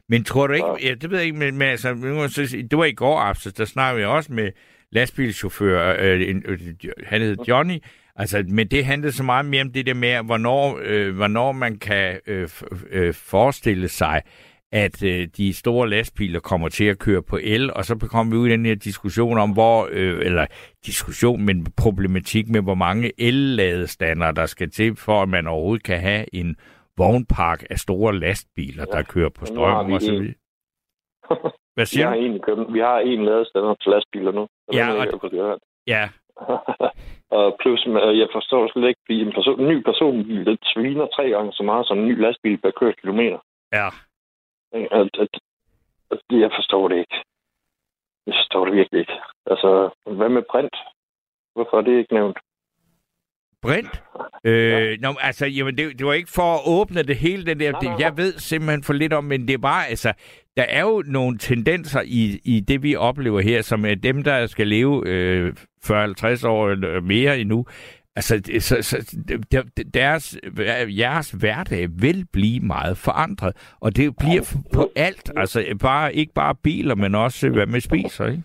Men tror du ikke, Ja. ja, det ved jeg ikke, men, men altså, jeg det var i går aftes, der snakkede vi også med lastbilchauffør, øh, en, øh, han hed Johnny, altså, men det handlede så meget mere om det der med, hvornår, øh, hvornår man kan øh, øh, forestille sig, at øh, de store lastbiler kommer til at køre på el, og så kommer vi ud i den her diskussion om, hvor, øh, eller diskussion, men problematik med, hvor mange el-ladestander, der skal til, for at man overhovedet kan have en vognpark af store lastbiler, ja. der kører på har strøm vi og så videre. Hvad Vi siger har du? en, i vi har en ladestander til lastbiler nu. Ja, og- ikke, har. Ja, og plus, med, jeg forstår slet ikke, fordi en, person, en ny personbil, det sviner tre gange så meget som en ny lastbil per kørt kilometer. ja. At, at, at, jeg forstår det ikke. Jeg forstår det virkelig ikke. Altså, hvad med brint? Hvorfor er det ikke nævnt? Brint? Øh, nå, altså, jamen, det, det var ikke for at åbne det hele, den der. Nej, Det, nej, jeg ved simpelthen for lidt om, men det er bare, altså, der er jo nogle tendenser i, i det, vi oplever her, som er dem, der skal leve øh, 40-50 år eller mere endnu. Altså, så, så, der- deres, jeres hverdag vil blive meget forandret, og det bliver på alt. Altså, bare, ikke bare biler, men også, hvad man spiser, ikke?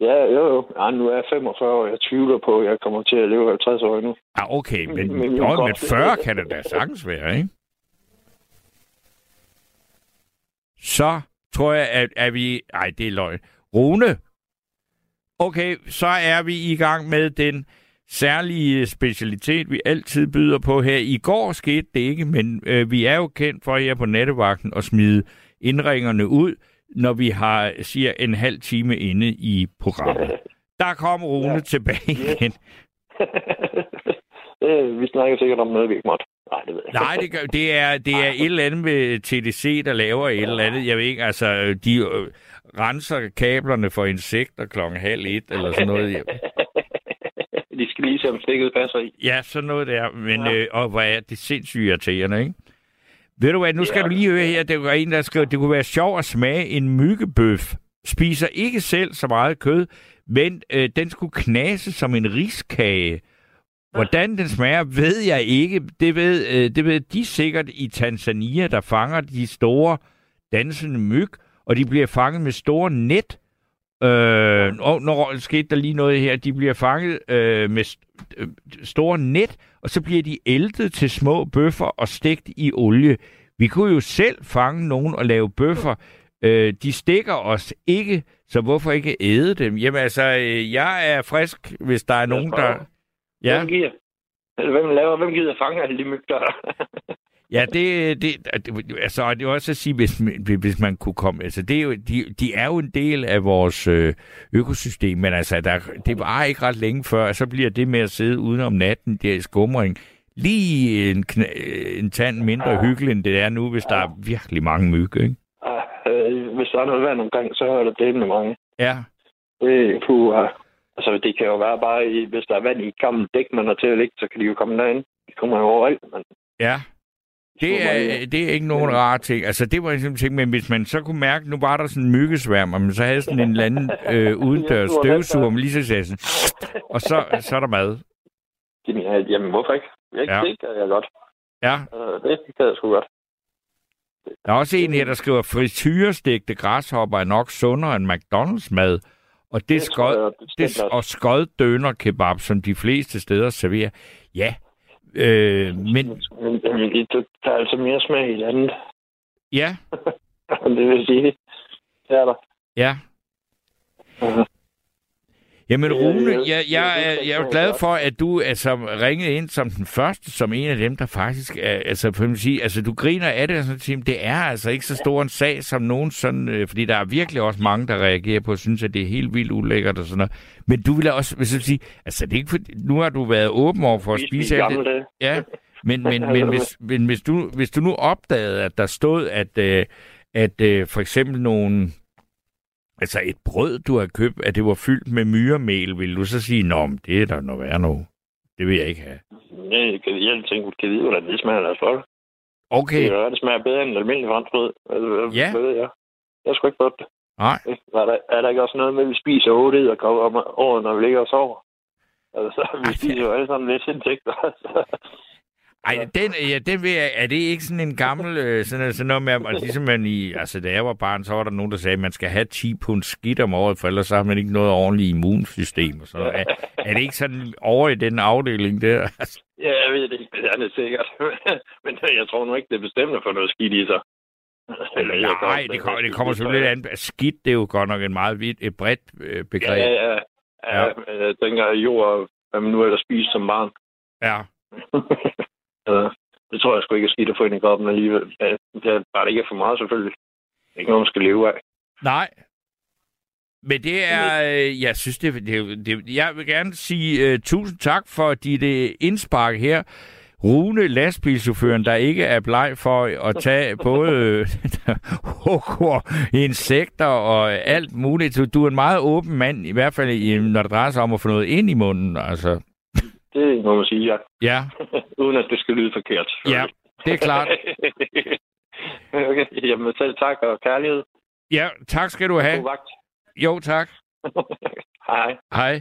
Ja, jo, jo. Ja, nu er jeg 45 år. Jeg tvivler på, at jeg kommer til at leve 50 år endnu. Ah, okay, men, Men- jo, men 40 kan det da sagtens være, ikke? Så tror jeg, at, at vi... Ej, det er løgn. Rune, okay, så er vi i gang med den særlige specialitet, vi altid byder på her. I går skete det ikke, men øh, vi er jo kendt for her på nattevagten at smide indringerne ud, når vi har, siger, en halv time inde i programmet. Der kom Rune ja. Tilbage igen. det, vi snakker sikkert om noget, vi ikke måtte. Nej, det ved jeg Nej, det, gør, det, er, det er et eller andet med TDC, der laver et eller andet. Jeg ved ikke, altså, de øh, renser kablerne for insekter klokken halv et, eller sådan noget. De skal lige se, om stikket passer i. Ja, sådan noget der. Men, Ja. øh, og hvor er det sindssygt irriterende, ikke? Ved du hvad, nu skal Ja. du lige høre her. Det var en, der skrev, det kunne være sjovt at smage en myggebøf. Spiser ikke selv så meget kød, men øh, den skulle knase som en riskage. Hvordan den smager, ved jeg ikke. Det ved, øh, det ved de sikkert i Tanzania, der fanger de store dansende myg, og de bliver fanget med store net. Øh, og når skete der lige noget her, de bliver fanget øh, med st- øh, store net, og så bliver de æltet til små bøffer og stegt i olie. Vi kunne jo selv fange nogen og lave bøffer. Øh, de stikker os ikke, så hvorfor ikke æde dem? Jamen altså, øh, jeg er frisk, hvis der er nogen, der... Ja, Hvem giver? Eller hvem laver? Hvem gider fange alle de myg, der er? ja det, det, altså, og det er også at sige, hvis, hvis man kunne komme... Altså, det er jo, de, de er jo en del af vores øh, økosystem, men altså, der, det var ikke ret længe før, så bliver det med at sidde uden om natten, der i skumring, lige en, kn- en tand mindre hyggeligt, end det er nu, hvis der er virkelig mange myg, ikke? Ah, øh, hvis der er noget vand omkring, så er der det med mange. Ja, Det, puh, uh, altså, det kan jo være bare, i, hvis der er vand i et gammelt dæk, man har til at ligge, så kan de jo komme derind. De kommer jo overalt, men ja. Det er, det er ikke nogen rar ting. Altså, det var en ting, men hvis man så kunne mærke, nu var der sådan en myggesværm, og man så havde sådan en eller anden øh, udendørs støvsuger, man lige så sagde sådan, og så, så er der mad. Jamen, hvorfor ikke? Jeg Ja. ja. det kan jeg godt. Ja, Øh, Det kan jeg sgu godt. der er også en her, der skriver, frityrestegte græshopper er nok sundere end McDonald's mad, og det, tror skod, jeg det også. og skod døner kebab, som de fleste steder serverer. Ja, øh, men Men, der er altså mere smag i det andet. ja, det vil sige, det er der. ja. Jamen Øh, Rune, jeg- jeg, jeg, jeg- er, jo glad for, at du altså ringede ind som den første, som en af dem, der faktisk er, altså for at sige, altså du griner af det, og sådan, siger, det er altså ikke så stor en sag som nogen sådan, øh, fordi der er virkelig også mange, der reagerer på, og synes, at det er helt vildt ulækkert og sådan noget. Men du vil også, hvis jeg sige, altså det er ikke fordi, nu har du været åben over for at Spise alt det. Ja, men, men, men, hvis, men hvis, du, hvis du nu opdagede, at der stod, at, øh, at øh, for eksempel nogle, altså et brød, du har købt, at det var fyldt med myremel, vil du så sige, nå, men det er der noget værre nu. Det vil jeg ikke have. Nej, jeg, kan, jeg tænker, kan vide, hvordan det smager deres folk. Okay, Det, er, det smager bedre end almindelig franskbrød. Altså, Ja. Hvad ved jeg? Jeg sgu ikke fået det. nej. Er der, er der ikke også noget med, at vi spiser otte og kommer om året, når vi ligger og sover? Altså, vi spiser jo alle sammen lidt insekter. Ej, den, ja, den vil jeg, er det ikke sådan en gammel, øh, sådan, sådan noget med, at ligesom man i, altså da jeg var barn, så var der nogen, der sagde, at man skal have 10 pund skidt om året, for ellers har man ikke noget ordentligt immunsystem. Noget. Er, er det ikke sådan over i den afdeling der? Ja, jeg ved det ikke, det er det sikkert. Men jeg tror nu ikke, det er bestemmende for noget skidt i sig. Eller, Nej, det kommer, det kommer selvfølgelig lidt an. Skidt, det er jo godt nok en meget vidt, et bredt øh, begreb. ja, ja. ja. Ja. Jeg tænker, at jord, hvad man nu ellers spiser som barn. Ja. Ja, det tror jeg sgu ikke er skidt at få ind i kroppen alligevel. Ja, det er bare det ikke er for meget, selvfølgelig. Det er ikke noget, man skal leve af. Nej. Men det er, øh, jeg synes, det, det, det jeg vil gerne sige uh, tusind tak for dit uh, indspark her. Rune, lastbilchaufføren, der ikke er bleg for at tage både øh, hugger, insekter og alt muligt. Du, er en meget åben mand, i hvert fald i- når det drejer sig om at få noget ind i munden. Altså, Det må man sige, ja. ja, Uden at det skal lyde forkert. ja, det er klart. okay, jamen selv tak og kærlighed. Ja, tak skal du God have. vagt. Jo, tak. Hej. Hej.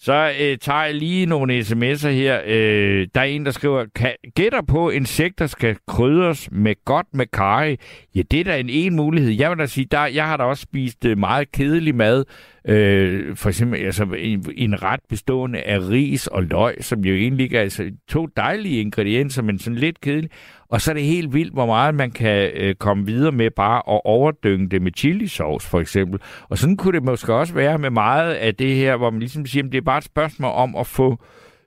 Så øh, tager jeg lige nogle sms'er her. Øh, der er en, der skriver, "Kan- gætter på, insekter skal krydres med godt med karry. Ja, det er da en en mulighed. Jeg vil da sige, der, jeg har da også spist øh, meget kedelig mad. Øh, for eksempel altså, en, en ret bestående af ris og løg, som jo egentlig er altså, to dejlige ingredienser, men sådan lidt kedelige. Og så er det helt vildt, hvor meget man kan øh, komme videre med bare at overdynge det med chilisauce, for eksempel. Og sådan kunne det måske også være med meget af det her, hvor man ligesom siger, at det er bare et spørgsmål om at få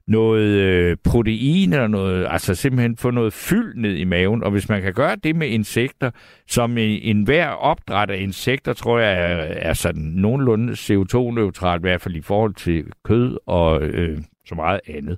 noget øh, protein eller noget, altså simpelthen få noget fyld ned i maven. Og hvis man kan gøre det med insekter, som en, en opdræt af insekter, tror jeg er, er sådan nogenlunde CO2-neutralt, i hvert fald i forhold til kød og øh, så meget andet.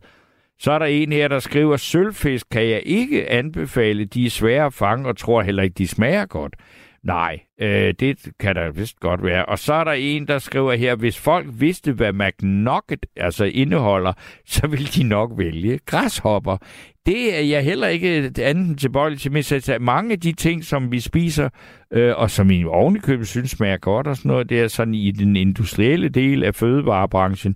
Så er der en her, der skriver, sølvfisk kan jeg ikke anbefale. De er svære at fange, og tror heller ikke, de smager godt. Nej, øh, det kan der vist godt være. Og så er der en, der skriver her, hvis folk vidste, hvad McNugget altså indeholder, så ville de nok vælge græshopper. Det er jeg heller ikke andet end tilbøjelig til. Men så mange af de ting, som vi spiser, øh, og som i ovenikøbet synes smager godt og sådan noget, det er sådan i den industrielle del af fødevarebranchen,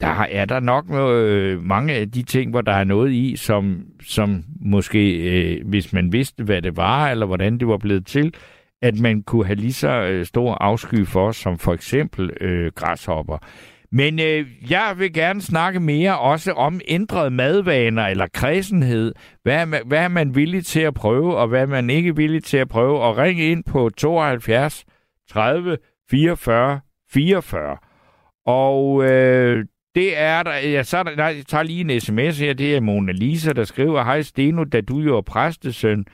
der er der nok noget, øh, mange af de ting, hvor der er noget i, som, som måske, øh, hvis man vidste, hvad det var, eller hvordan det var blevet til, at man kunne have lige så øh, stor afsky for, som for eksempel øh, græshopper. Men øh, jeg vil gerne snakke mere også om ændrede madvaner eller kredsenhed. Hvad er, man, hvad er man villig til at prøve, og hvad er man ikke villig til at prøve? Og ring ind på 72 30 44 44. Og øh, det er der, ja, så er der, nej, jeg tager lige en sms her, det er Mona Lisa, der skriver, Hej Steno, da du jo er præstesøn,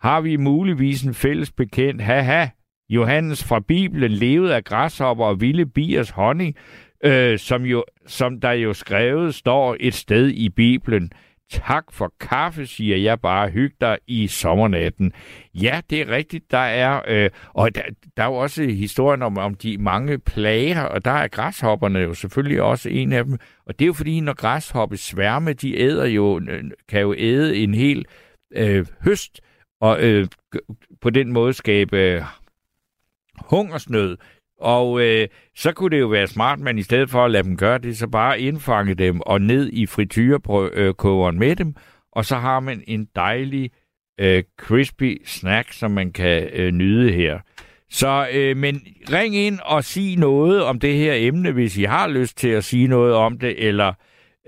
har vi muligvis en fælles bekendt, haha, Johannes fra Bibelen levede af græshopper og vilde biers honning, øh, som, jo, som der jo skrevet står et sted i Bibelen. Tak for kaffe, siger jeg bare. Hyg dig i sommernatten. Ja, det er rigtigt. Der er, øh, og der, der er jo også historien om, om de mange plager, og der er græshopperne jo selvfølgelig også en af dem. Og det er jo fordi, når græshoppe sværme, de æder jo, øh, kan jo æde en hel øh, høst, og øh, på den måde skabe øh, hungersnød. Og øh, så kunne det jo være smart, men i stedet for at lade dem gøre det, så bare indfange dem og ned i frityrekogeren øh, med dem, og så har man en dejlig øh, crispy snack, som man kan øh, nyde her. Så, øh, men ring ind og sig noget om det her emne, hvis I har lyst til at sige noget om det, eller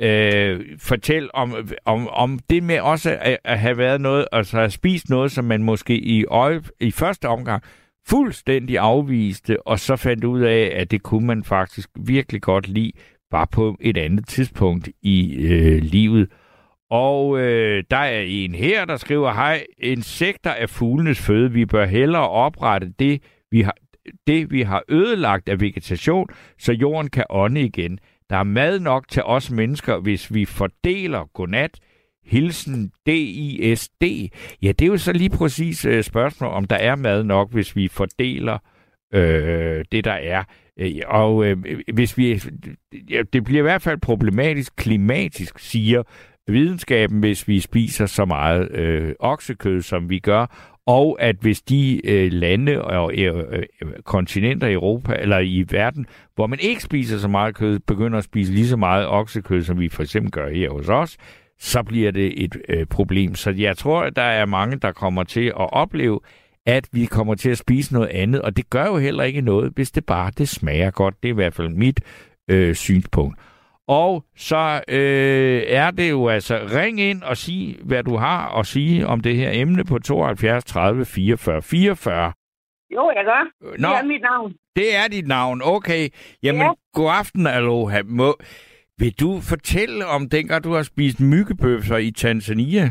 øh, fortæl om, om, om det med også at, at have været noget, altså have spist noget, som man måske i, øje, i første omgang fuldstændig afviste, og så fandt ud af, at det kunne man faktisk virkelig godt lide, bare på et andet tidspunkt i øh, livet. Og øh, der er en her, der skriver, hej, insekter er fuglenes føde. Vi bør hellere oprette det, vi har, det, vi har ødelagt af vegetation, så jorden kan ånde igen. Der er mad nok til os mennesker, hvis vi fordeler godnat. Hilsen DISD. Ja, det er jo så lige præcis øh, spørgsmål, om der er mad nok, hvis vi fordeler øh, det, der er. Øh, og øh, hvis vi, ja, det bliver i hvert fald problematisk klimatisk, siger videnskaben, hvis vi spiser så meget øh, oksekød, som vi gør, og at hvis de øh, lande og øh, øh kontinenter i Europa eller i verden, hvor man ikke spiser så meget kød, begynder at spise lige så meget oksekød, som vi for eksempel gør her hos os, så bliver det et øh, problem. Så jeg tror, at der er mange, der kommer til at opleve, at vi kommer til at spise noget andet, og det gør jo heller ikke noget, hvis det bare det smager godt. Det er i hvert fald mit øh, synspunkt. Og så øh, er det jo altså, ring ind og sig, hvad du har at sige om det her emne på 72 30 44 44. Jo, jeg gør. Nå, Det er mit navn. det er dit navn. Okay. Jamen, Ja. god aften, Aloha. Må, vil du fortælle om dengang, du har spist myggebøffer i Tanzania?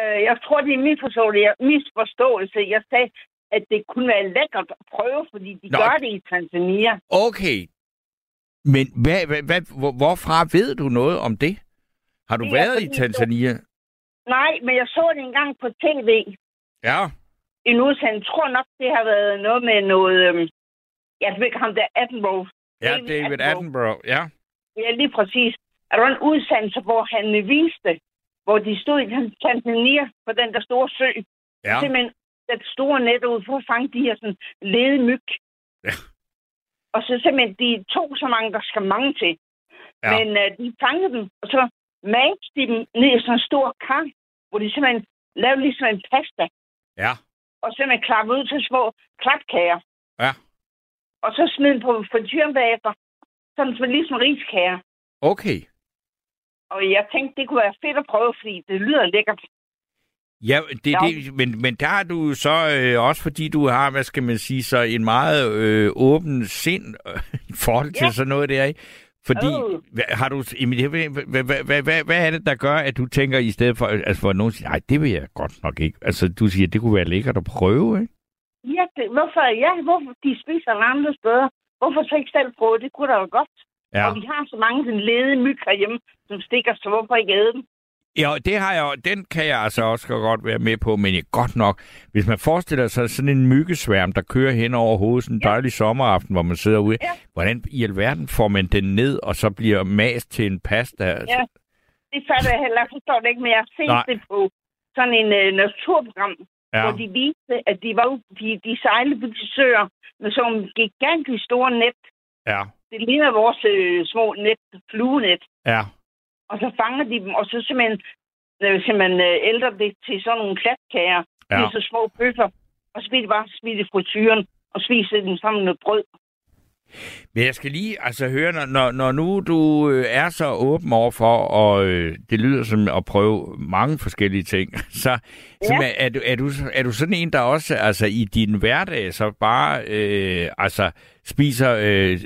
Øh, jeg tror, det er misforståelse. Jeg, misforståelse. Jeg sagde, at det kunne være lækkert at prøve, fordi de Nå. Gør det i Tanzania. Okay. Men hvad, hvad, hvad, hvor, hvorfra ved du noget om det? Har du Det været i Tanzania? Nej, men jeg så det engang på tv. Ja. En udsendelse. Jeg tror nok, det har været noget med noget... Øhm, jeg ved ikke ham der, Attenborough. Ja, David David Attenborough. Attenborough. Ja. Ja, lige præcis. Er der en udsendelse, hvor han øh, viste, hvor de stod i Tanzania på den der store sø. Ja. Simpelthen det store net ud for at fange de her sådan lede myg. Ja. Og så simpelthen, de tog så mange, der skal mange til. Ja. Men uh, de fangede dem, og så malte de dem ned i sådan en stor kar, hvor de simpelthen lavede ligesom en pasta, Ja. og simpelthen klappede ud til små klapkager. Ja. Og så smed dem på frityren bagefter, sådan som ligesom riskager. Okay. Og jeg tænkte, det kunne være fedt at prøve, fordi det lyder lækkert. Ja, det, Ja. det, men, men der er du så øh, også, fordi du har, hvad skal man sige, så en meget øh, åben sind øh, i forhold til Ja. sådan noget der, ikke? Fordi, Øh. har du, hvad, hvad, hvad, hvad, hvad, er det, der gør, at du tænker i stedet for, altså hvor nogen siger, nej, det vil jeg godt nok ikke. Altså, du siger, det kunne være lækkert at prøve, ikke? Ja, det, hvorfor, ja, hvorfor de spiser andre steder? Hvorfor så ikke selv prøve? Det kunne da være godt. Ja. Og vi har så mange den lede myg herhjemme, som stikker, så hvorfor ikke æde dem? Ja, det har jeg, den kan jeg altså også godt være med på, men jeg godt nok, hvis man forestiller sig sådan en myggesværm, der kører hen over hovedet sådan en Ja. dejlig sommeraften, hvor man sidder ude, Ja. hvordan i alverden får man den ned, og så bliver mast til en pasta? Altså, Ja. Det fatter jeg heller, forstår det ikke, men jeg har set Nej. det på sådan en uh, naturprogram, ja. hvor de viste, at de var de, de sejlede på de søer med sådan nogle gigantisk store net. ja, Det ligner vores øh, små net, fluenet. ja. Og så fanger de dem, og så simpelthen, øh, simpelthen øh, ældre det til sådan nogle klatkager. Ja. Det er så små bøffer. Og så bliver det bare smidt i frityren og spise dem sammen med brød. Men jeg skal lige altså høre, når, når, når nu du øh, er så åben over for, og øh, det lyder som at prøve mange forskellige ting, så, ja. så er, er, du, er, du, er du sådan en, der også altså i din hverdag så bare øh, altså spiser øh,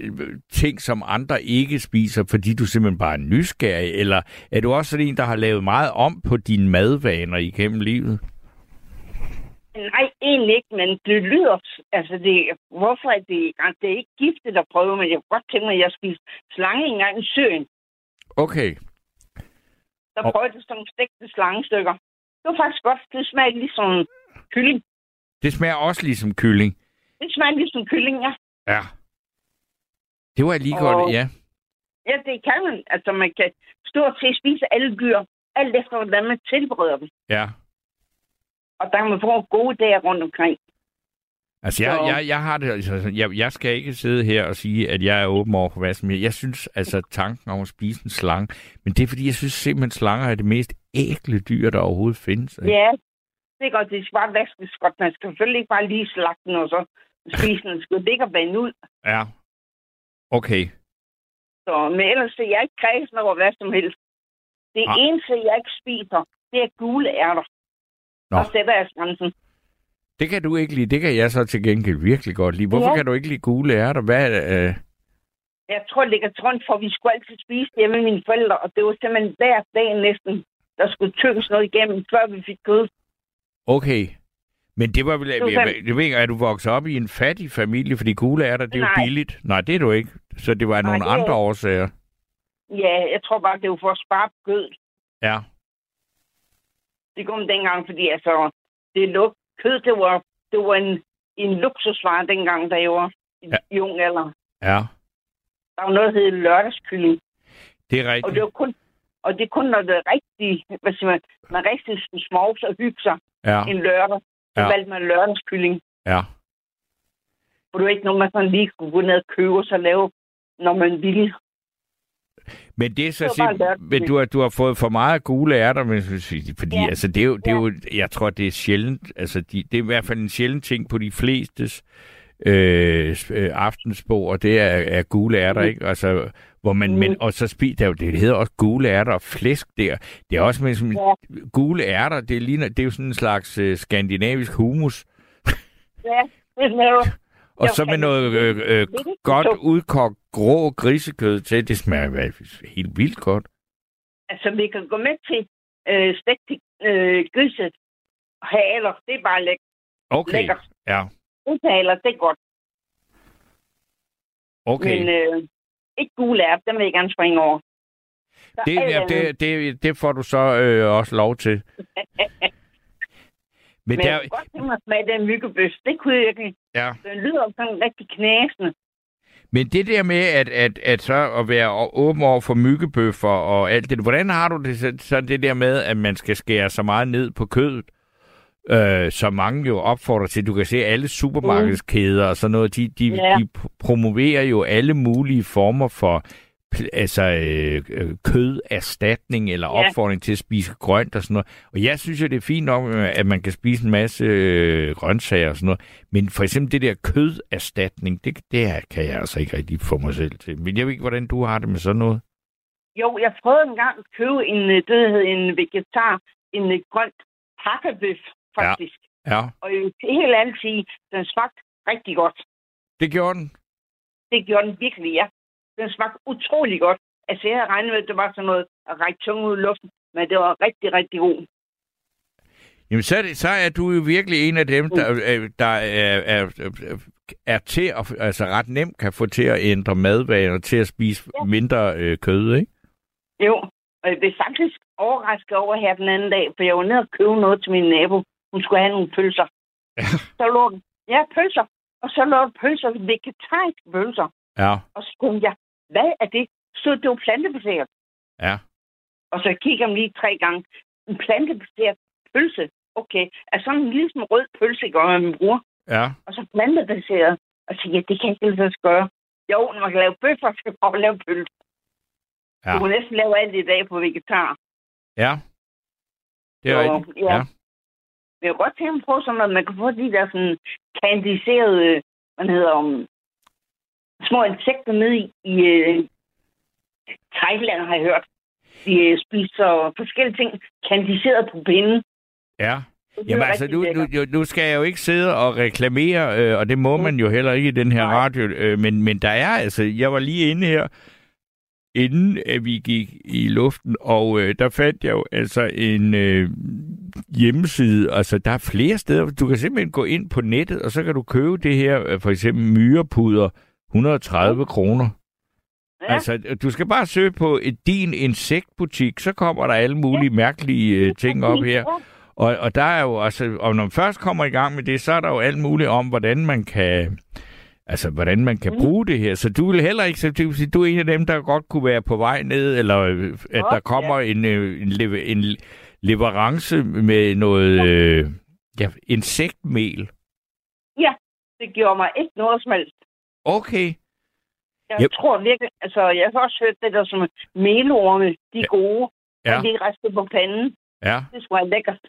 ting, som andre ikke spiser, fordi du simpelthen bare er nysgerrig, eller er du også sådan en, der har lavet meget om på dine madvaner igennem livet? Nej, egentlig ikke, men det lyder... Altså, det, hvorfor er det... Det er ikke giftigt at prøve, men jeg kunne godt tænke mig, at jeg spiste slange engang i søen. Okay, Der Og- prøvede jeg sådan stegte slangestykker. Det var faktisk godt. Det smagte ligesom kylling. det smager også ligesom kylling. Det smagte ligesom kylling, ja. Ja. Det var lige Og- godt, ja. Ja, det kan man. Altså, man kan stort set spise alle dyr, alt efter, hvordan man tilbereder dem. Ja. Og der kan man få gode dage rundt omkring. Altså, jeg, Så- jeg, jeg har det, altså, jeg, jeg skal ikke sidde her og sige, at jeg er åben over for hvad som helst. Jeg synes, altså, tanken om at spise en slange, men det er, fordi jeg synes simpelthen, slanger er det mest ækle dyr, der overhovedet findes. ikke? Ja, det er godt. Det skal bare vaskes godt. Man skal selvfølgelig ikke bare lige slagte den og så spise den. Den skal ligge og vande ud. Ja. Okay. Så, men ellers er jeg ikke kredsen over hvad som helst. Det Ah. eneste, jeg ikke spiser, det er gule ærter. Nå. Og sætter jeg grænsen. Det kan du ikke lide. Det kan jeg så til gengæld virkelig godt lide. Hvorfor Ja. kan du ikke lide gule ærter? Hvad? Øh... Jeg tror, det ligger til grund for, vi skulle altid spise hjemme med mine forældre. Og det var simpelthen hver dag næsten, der skulle tykkes noget igennem, før vi fik kød. Okay. Men det var vel... Jeg, var jeg, jeg ved ikke, er du vokset op i en fattig familie? Fordi gule ærter, det er jo billigt. Nej, det er du ikke. Så det var Nej, nogle det andre jeg årsager. Ja, jeg tror bare, det var for at spare på kød. Ja. Det kom dengang, fordi altså, det luk, kød, det var, det var en, en luksusvare dengang, da jeg var Ja. i ung alder. Ja. Der var noget, der hed lørdagskylling. Det er Og rigtigt. det var kun, og det er kun, når det er rigtig, hvad siger man, man rigtig skulle smovse og hygge sig Ja. en lørdag. Så Ja. valgte man lørdagskylling. Ja. For det var ikke noget, man sådan lige kunne gå ned og købe og så lave, når man ville. Men det er så Det simpelthen, men du har, du har fået for meget gule ærter, men, fordi Ja. altså, det, er jo, det er jo, jeg tror, det er sjældent, altså, de, det er i hvert fald en sjældent ting på de flestes øh, øh, aftensbord, det er, er gule ærter, Mm. ikke? Altså, hvor man, Mm. men, og så spiser, der, jo- det hedder også gule ærter og flæsk der. Det er også med sådan, Ja. gule ærter, det, ligner, det er jo sådan en slags øh, skandinavisk humus. Ja, det laver. Og Jo, så med noget øh, øh, godt udkogt grå grisekød til. Det smager helt vildt godt. Altså, vi kan gå med til øh, stegt øh, grise haler. Det er bare læk- Okay, lækkert. ja. Udtaler, det er godt. Okay. Men øh, ikke gule ærter, dem vil jeg gerne springe over. Så Det, ja, det, det, det får du så øh, også lov til. Men Men der, jeg kunne godt tænke mig at smage den myggebøs. Det kunne jeg virkelig. ja. Den lyder sådan rigtig knæsende. Men det der med at, at, at så at være åben over for myggebøffer og alt det, hvordan har du det så, så det der med, at man skal skære så meget ned på kødet, øh, som mange jo opfordrer til. Du kan se alle supermarkedskæder og sådan noget, de, de, Ja. de pr- promoverer jo alle mulige former for altså øh, øh, køderstatning eller Ja. opfordring til at spise grønt og sådan noget. Og jeg synes jo, det er fint nok, at man kan spise en masse øh, grøntsager og sådan noget. Men for eksempel det der køderstatning, det, det her kan jeg altså ikke rigtig få mig selv til. Men jeg ved ikke, hvordan du har det med sådan noget. Jo, jeg prøvede engang at købe en, øh, det der hed en vegetar, en øh, grønt hakkebøf, faktisk. Ja, Og jeg vil helt ærligt sige, den smagte rigtig godt. det gjorde den. Det gjorde den virkelig, ja. Den smagte utrolig godt. Altså, jeg havde regnet med, at det var sådan noget at række tunge ud i luften, men det var rigtig, rigtig god. Jamen, så er, det, så er du jo virkelig en af dem, der, øh, der er, er, er til at, altså ret nemt kan få til at ændre madvaner, til at spise Ja. mindre øh, kød, ikke? Jo, og jeg blev faktisk overrasket over her den anden dag, for jeg var nede og købe noget til min nabo. Hun skulle have nogle pølser. Ja. Så lå den, ja, pølser. Og så lå der pølser, vegetariske pølser. Ja, Og så tænkte jeg, hvad er det? Så det var plantebaseret. ja. Og så kigger jeg lige tre gange. En plantebaseret pølse. Okay, er sådan en lille smule rød pølse, gør man bruger. Ja, Og så plantebaseret. Og så ja, det kan ikke lade gøre. Jo, når man kan lave bøffer, så kan man lave pølse. Ja. Du kan næsten lave alt i dag på vegetar. ja. Det er rigtigt. ja. Ja. Men jeg kunne godt tænke mig på sådan noget, man kan få de der sådan kandiserede, hvad hedder um, små insekter ned i, i uh, Thailand, har jeg hørt. De uh, spiser forskellige ting kandiseret på pinden. ja. Jamen altså, nu, nu, nu skal jeg jo ikke sidde og reklamere, øh, og det må man jo heller ikke i den her Nej. radio, øh, men, men der er altså, jeg var lige inde her, inden at vi gik i luften, og øh, der fandt jeg jo altså en øh, hjemmeside, altså der er flere steder, du kan simpelthen gå ind på nettet, og så kan du købe det her, øh, for eksempel myrepuder, 130 kroner. Ja, Altså, du skal bare søge på et, din insektbutik, så kommer der alle mulige mærkelige øh, ting op her. Og, og der er jo altså, og når man først kommer i gang med det, så er der jo alt muligt om, hvordan man kan, altså hvordan man kan Mm. bruge det her. Så du vil heller ikke, så sige, du er en af dem, der godt kunne være på vej ned, eller øh, at Nå, der kommer en, øh, en, en leverance med noget, øh, Ja, insektmel. Det gjorde mig ikke noget som helst. Okay. Jeg Yep. tror virkelig, altså jeg har også hørt det der som melorme, de er gode. Ja. Ja. De er ristet på panden. Ja. Det skulle være lækkert.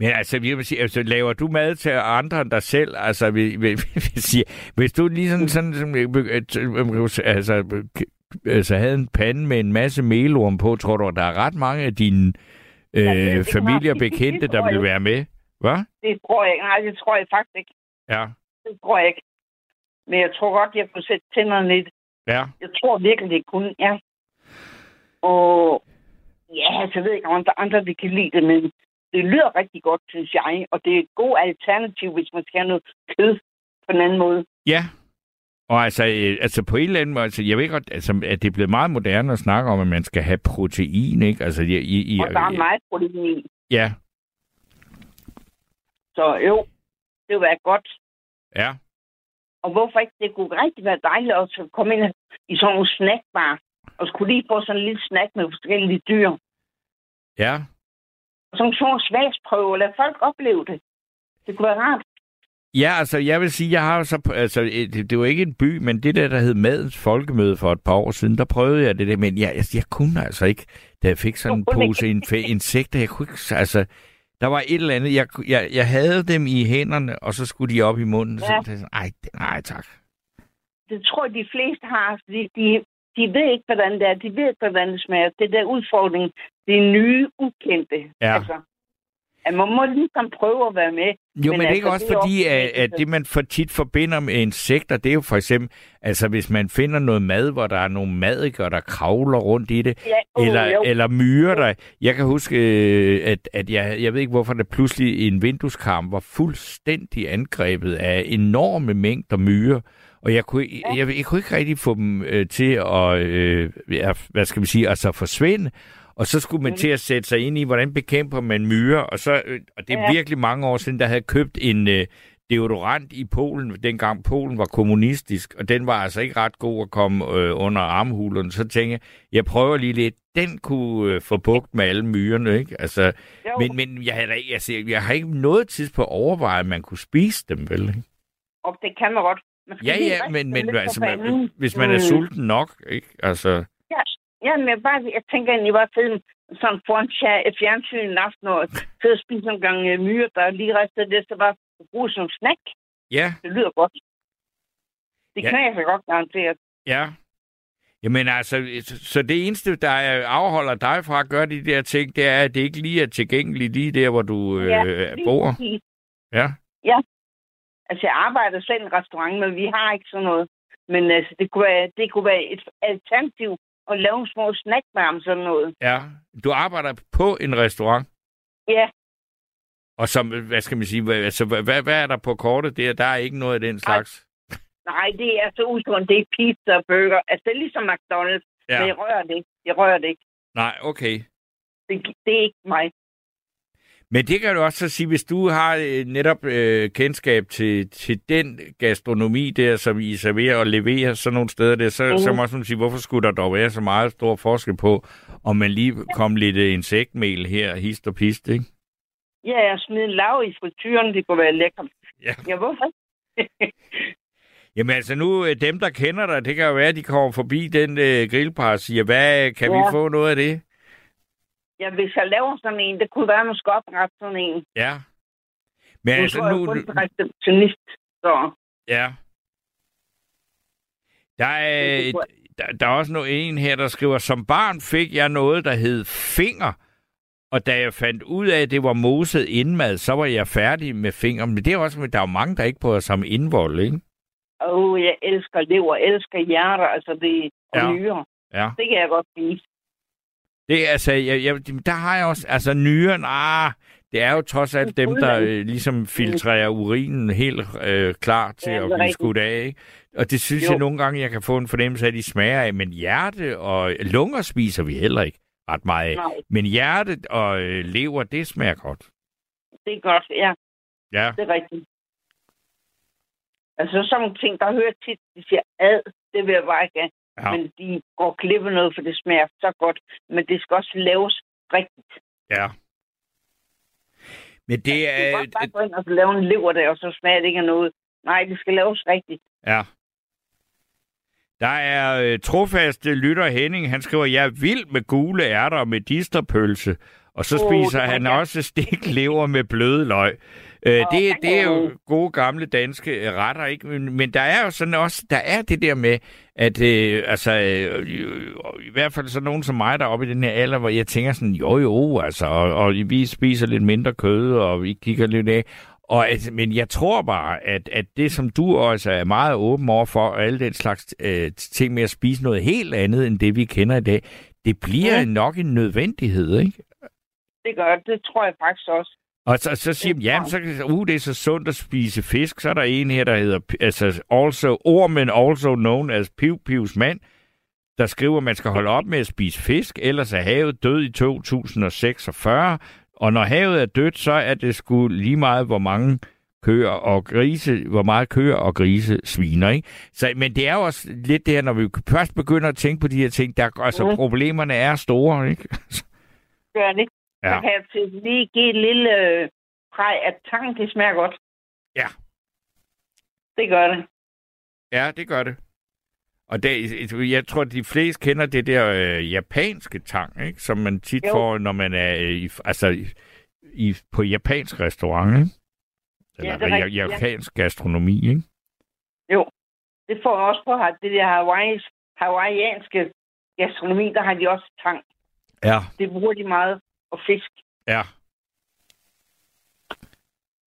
Men altså, jeg vil sige, altså, laver du mad til andre end dig selv? Altså, vil, vil, vil sige, hvis du lige sådan, sådan, sådan øh, altså, øh, altså, havde en pande med en masse melorm på, tror du, at der er ret mange af dine øh, Ja, det- det familie og har- det bekendte, der vil være med? Hvad? Det tror jeg ikke. Nej, det tror jeg faktisk ikke. Ja. Det tror jeg ikke. Men jeg tror godt, jeg kunne sætte tænderne lidt. Ja. Jeg tror virkelig, det kunne, ja. Og ja, altså, jeg ved ikke, om der er andre, der kan lide det, men det lyder rigtig godt, synes jeg. Og det er et godt alternativ, hvis man skal have noget kød på en anden måde. Ja. Og altså, øh, altså på en eller anden måde, altså, jeg ved godt, altså, at det er blevet meget moderne at snakke om, at man skal have protein, ikke? Altså, i, i, i, Og der er meget protein i. Ja, Så jo, det vil være godt. ja. Og hvorfor ikke? Det kunne rigtig være dejligt at komme ind i sådan nogle snackbar. Og skulle lige få sådan en lille snack med forskellige dyr. Ja, Og sådan nogle smagsprøver. Lad folk opleve det. Det kunne være rart. Ja, altså, jeg vil sige, jeg har så... Altså, det, det var ikke en by, men det der, der hed Madens Folkemøde for et par år siden, der prøvede jeg det der, men jeg, jeg, jeg kunne altså ikke, da jeg fik sådan en pose inf- insekter, jeg kunne ikke... Altså, der var et eller andet, jeg, jeg, jeg havde dem i hænderne, og så skulle de op i munden. Ja. Så, så, ej, nej, tak. Det tror jeg, de fleste har. De, de, de ved ikke, hvordan det er. De ved ikke, hvordan det smager. Det der udfordring, det er nye, ukendte. Ja. Altså, at man må ligesom prøve at være med. Jo, men, men det er ikke altså, også det fordi, at, at det man for tit forbinder med insekter, det er jo for eksempel, altså hvis man finder noget mad, hvor der er nogle madikker, der kravler rundt i det, Ja, uh, eller, jo. eller myrer der. Jeg kan huske, øh, at, at jeg, jeg ved ikke, hvorfor der pludselig i en vindueskarm var fuldstændig angrebet af enorme mængder myrer. Og jeg kunne, jeg, jeg, jeg kunne ikke rigtig få dem øh, til at, øh, ja, hvad skal vi sige, altså forsvinde. Og så skulle man til at sætte sig ind i, hvordan bekæmper man myrer. Og, så, øh, og det er Ja. virkelig mange år siden, der havde købt en øh, deodorant i Polen, dengang Polen var kommunistisk. Og den var altså ikke ret god at komme øh, under armhulerne. Så tænkte jeg, jeg prøver lige lidt. Den kunne øh, få bugt med alle myrerne, ikke? Altså, Jo. men, men jeg, havde, altså, jeg har ikke noget tidspunkt overvejet, at man kunne spise dem, vel? ikke? Og det kan man godt. Man Ja, ja, men, men altså, man, hvis man er Mm. sulten nok, ikke? Altså, Ja, men jeg, bare, jeg tænker egentlig bare sidde sådan foran fjer- fjernsyn en aften og sidde og spise nogle gange øh, myre, der er lige ristet det, så bare bruge som snack. ja, Det lyder godt. Det Ja. kan jeg så godt garantere. ja. Jamen altså, så- det eneste, der er- afholder dig fra at gøre de der ting, det er, at det ikke lige er tilgængeligt lige der, hvor du øh, Ja, ja, lige bor. præcis. Ja. Altså, jeg arbejder selv i en restaurant, men vi har ikke sådan noget. Men altså, det kunne være, det kunne være et alternativ at lave små snackbar om sådan noget. ja. Du arbejder på en restaurant, Ja, og som, hvad skal man sige, hvad, altså, hvad, hvad- er der på kortet der? Der er ikke noget af den slags. nej, det er så usundt. Det er pizza og burger. Altså, det er ligesom McDonald's, ja. men jeg rører det ikke. Jeg rører det ikke. Nej, okay. Det, det er ikke mig. Men det kan du også så sige, hvis du har øh, netop øh, kendskab til, til den gastronomi der, som I serverer og leverer sådan nogle steder der, så, Mhm. så må man sige, hvorfor skulle der dog være så meget stor forskel på, om man lige kom lidt øh, insektmel her, hist og pist, ikke? Ja, jeg smider en lav i frityren. Det kunne være lækkert. Ja. Ja, hvorfor? Jamen altså nu, øh, dem der kender dig, det kan jo være, at de kommer forbi den øh, grillpar og siger, hvad, kan. Ja. vi få noget af det? Ja, hvis jeg laver sådan en, det kunne være, at man skal oprette sådan en. Ja. Men Nu altså tror jeg nu, kun til receptionist. Så ja. Der er, kunne- der, der er også noget, en her, der skriver, som barn fik jeg noget, der hed finger. Og da jeg fandt ud af, at det var moset indmad, så var jeg færdig med finger. Men det er også, der er jo mange, der ikke bryder sig om indvold, ikke? Åh, oh, jeg elsker lever, jeg elsker hjerter, altså det og Ja. nyrer. Ja. Det kan jeg godt spise. Det altså, jeg, jeg, der har jeg også, altså nyren, ah, det er jo trods alt dem, der øh, ligesom filtrerer urinen helt øh, klar til Ja, at blive skudt af, ikke? Og det synes Jo. jeg nogle gange, jeg kan få en fornemmelse af, at de smager af, men hjerte og lunger spiser vi heller ikke ret meget af. Nej, Men hjertet og øh, lever, det smager godt. det er godt, ja, Ja, det er rigtigt. Altså sådan nogle ting, der hører tit, de siger, ad, det vil jeg bare ikke. Ja, Men de går klippe noget, for det smager så godt. Men det skal også laves rigtigt. ja. Men det Du kan er... godt bare gå ind og lave en lever der, og så smager det ikke af noget. Nej, det skal laves rigtigt. Ja. Der er øh, trofaste lytter Henning, han skriver, jeg er vild med gule ærter og medisterpølse. Og så Åh, spiser han kan jeg. også stiklever med bløde løg. Øh, det, det er jo gode gamle danske øh, retter, ikke? Men, men der er jo sådan også, der er det der med, at øh, altså, øh, i hvert fald så nogen som mig, der er oppe i den her alder, hvor jeg tænker sådan, jo jo, altså, og, og vi spiser lidt mindre kød, og vi kigger lidt af. Og, altså, men jeg tror bare, at, at det, som du også er meget åben over for, og alle den slags øh, ting med at spise noget helt andet, end det vi kender i dag, det bliver Ja. nok en nødvendighed, ikke? Det gør det. Det tror jeg faktisk også. Og så, så siger er jamen, så, uh, det er så sundt at spise fisk. Så er der en her, der hedder, altså, also, ormen also known as Piv Pivs mand, der skriver, at man skal holde op med at spise fisk, ellers er havet død i 2046. Og når havet er dødt, så er det sgu lige meget, hvor mange køer og grise, hvor meget køer og grise sviner, ikke? Så, men det er jo også lidt det her, når vi først begynder at tænke på de her ting, der, altså Mhm. problemerne er store, ikke? Gør det. Ja. Ja. Så kan jeg til lige give et lille øh, præg, at tang, det smager godt. Ja. Det gør det. Ja, det gør det. Og det, jeg tror, de fleste kender det der øh, japanske tang, ikke? som man tit Jo. får, når man er øh, i, altså, i, i, på japansk restaurant. Ikke? Eller det er rigtigt, ja. japansk gastronomi. Ikke? Det får også på. Det der hawaiianske gastronomi, der har de også tang. Ja, Det bruger de meget. Og fisk. ja.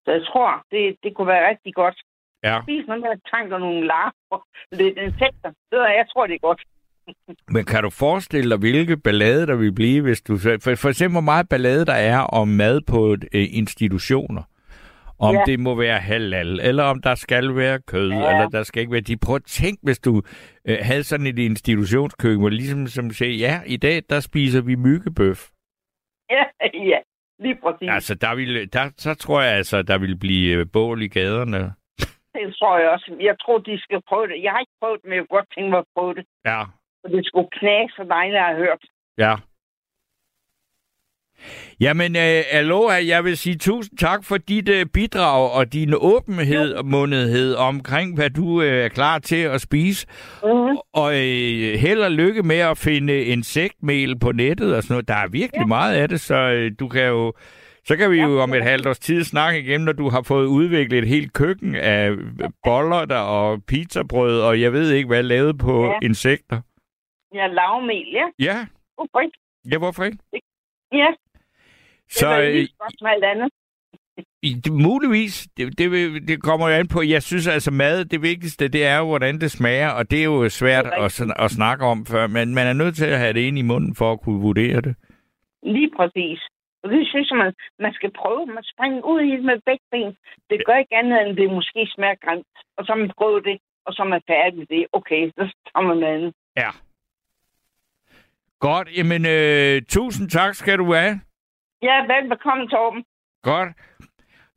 Så jeg tror, det, det kunne være rigtig godt. Ja, Spis noget med tang og nogle larver. Lidt insekter. Det er, jeg tror, det er godt. men kan du forestille dig, hvilke ballade der vil blive, hvis du... For, for eksempel, hvor meget ballade der er om mad på øh, institutioner. Om Ja. det må være halal, eller om der skal være kød, Ja. eller der skal ikke være... De prøver at tænke, hvis du øh, havde sådan et institutionskøkken, hvor ligesom som siger, ja, i dag, der spiser vi myggebøf. Ja, ja. Lige præcis. Altså, der ville, der, så tror jeg altså, der vil blive øh, bål i gaderne. Det tror jeg også. Jeg tror, de skal prøve det. Jeg har ikke prøvet det, men jeg godt tænke mig at prøve det. Ja, For det skulle knæse så dejligt, jeg har hørt. ja. Jamen, øh, aloha, jeg vil sige tusind tak for dit øh, bidrag og din åbenhed og månedhed omkring, hvad du øh, er klar til at spise. Mm-hmm. Og øh, held og lykke med at finde insektmel på nettet og sådan noget. Der er virkelig ja. meget af det, så øh, du kan jo... Så kan vi jo om et halvt års tid snakke igen, når du har fået udviklet et helt køkken af boller der og pizzabrød, og jeg ved ikke, hvad lavet på. Ja. insekter. Ja, lavmel, ja. Ja, Hvorfor ikke? ja, hvorfor ikke? Ja, det Så er lige så godt som alt andet. i- det, muligvis, det, det, vil- det kommer jo an på, jeg synes altså mad, det vigtigste, det er jo, hvordan det smager, og det er jo svært Det er at, at snakke om, før, men man er nødt til at have det ind i munden for at kunne vurdere det. Lige præcis. Og det synes jeg, man, man skal prøve. Man springer ud i det med begge ben. Det gør ikke andet, end det måske smager grimt. Og så man prøvet det, og så er man færdig med det. Okay, så tager man noget andet. Ja. Godt, jamen øh, tusind tak skal du have. Ja, velbekomme, Torben. Godt.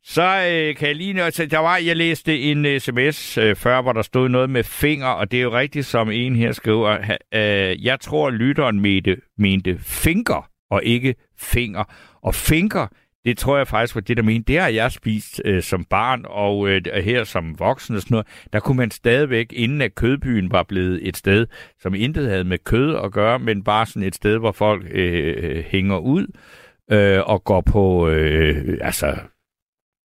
Så øh, kan jeg lige... Altså, der var, jeg læste en øh, sms øh, før, hvor der stod noget med finger, og det er jo rigtigt, som en her skriver. Øh, jeg tror, lytteren mente, mente finger, og ikke finger. Og finger, det tror jeg faktisk var det, der mente. Det har jeg spist øh, som barn, og øh, her som voksen og sådan noget. Der kunne man stadigvæk, inden at kødbyen var blevet et sted, som intet havde med kød at gøre, men bare sådan et sted, hvor folk øh, øh hænger ud øh, øh, og går på øh, altså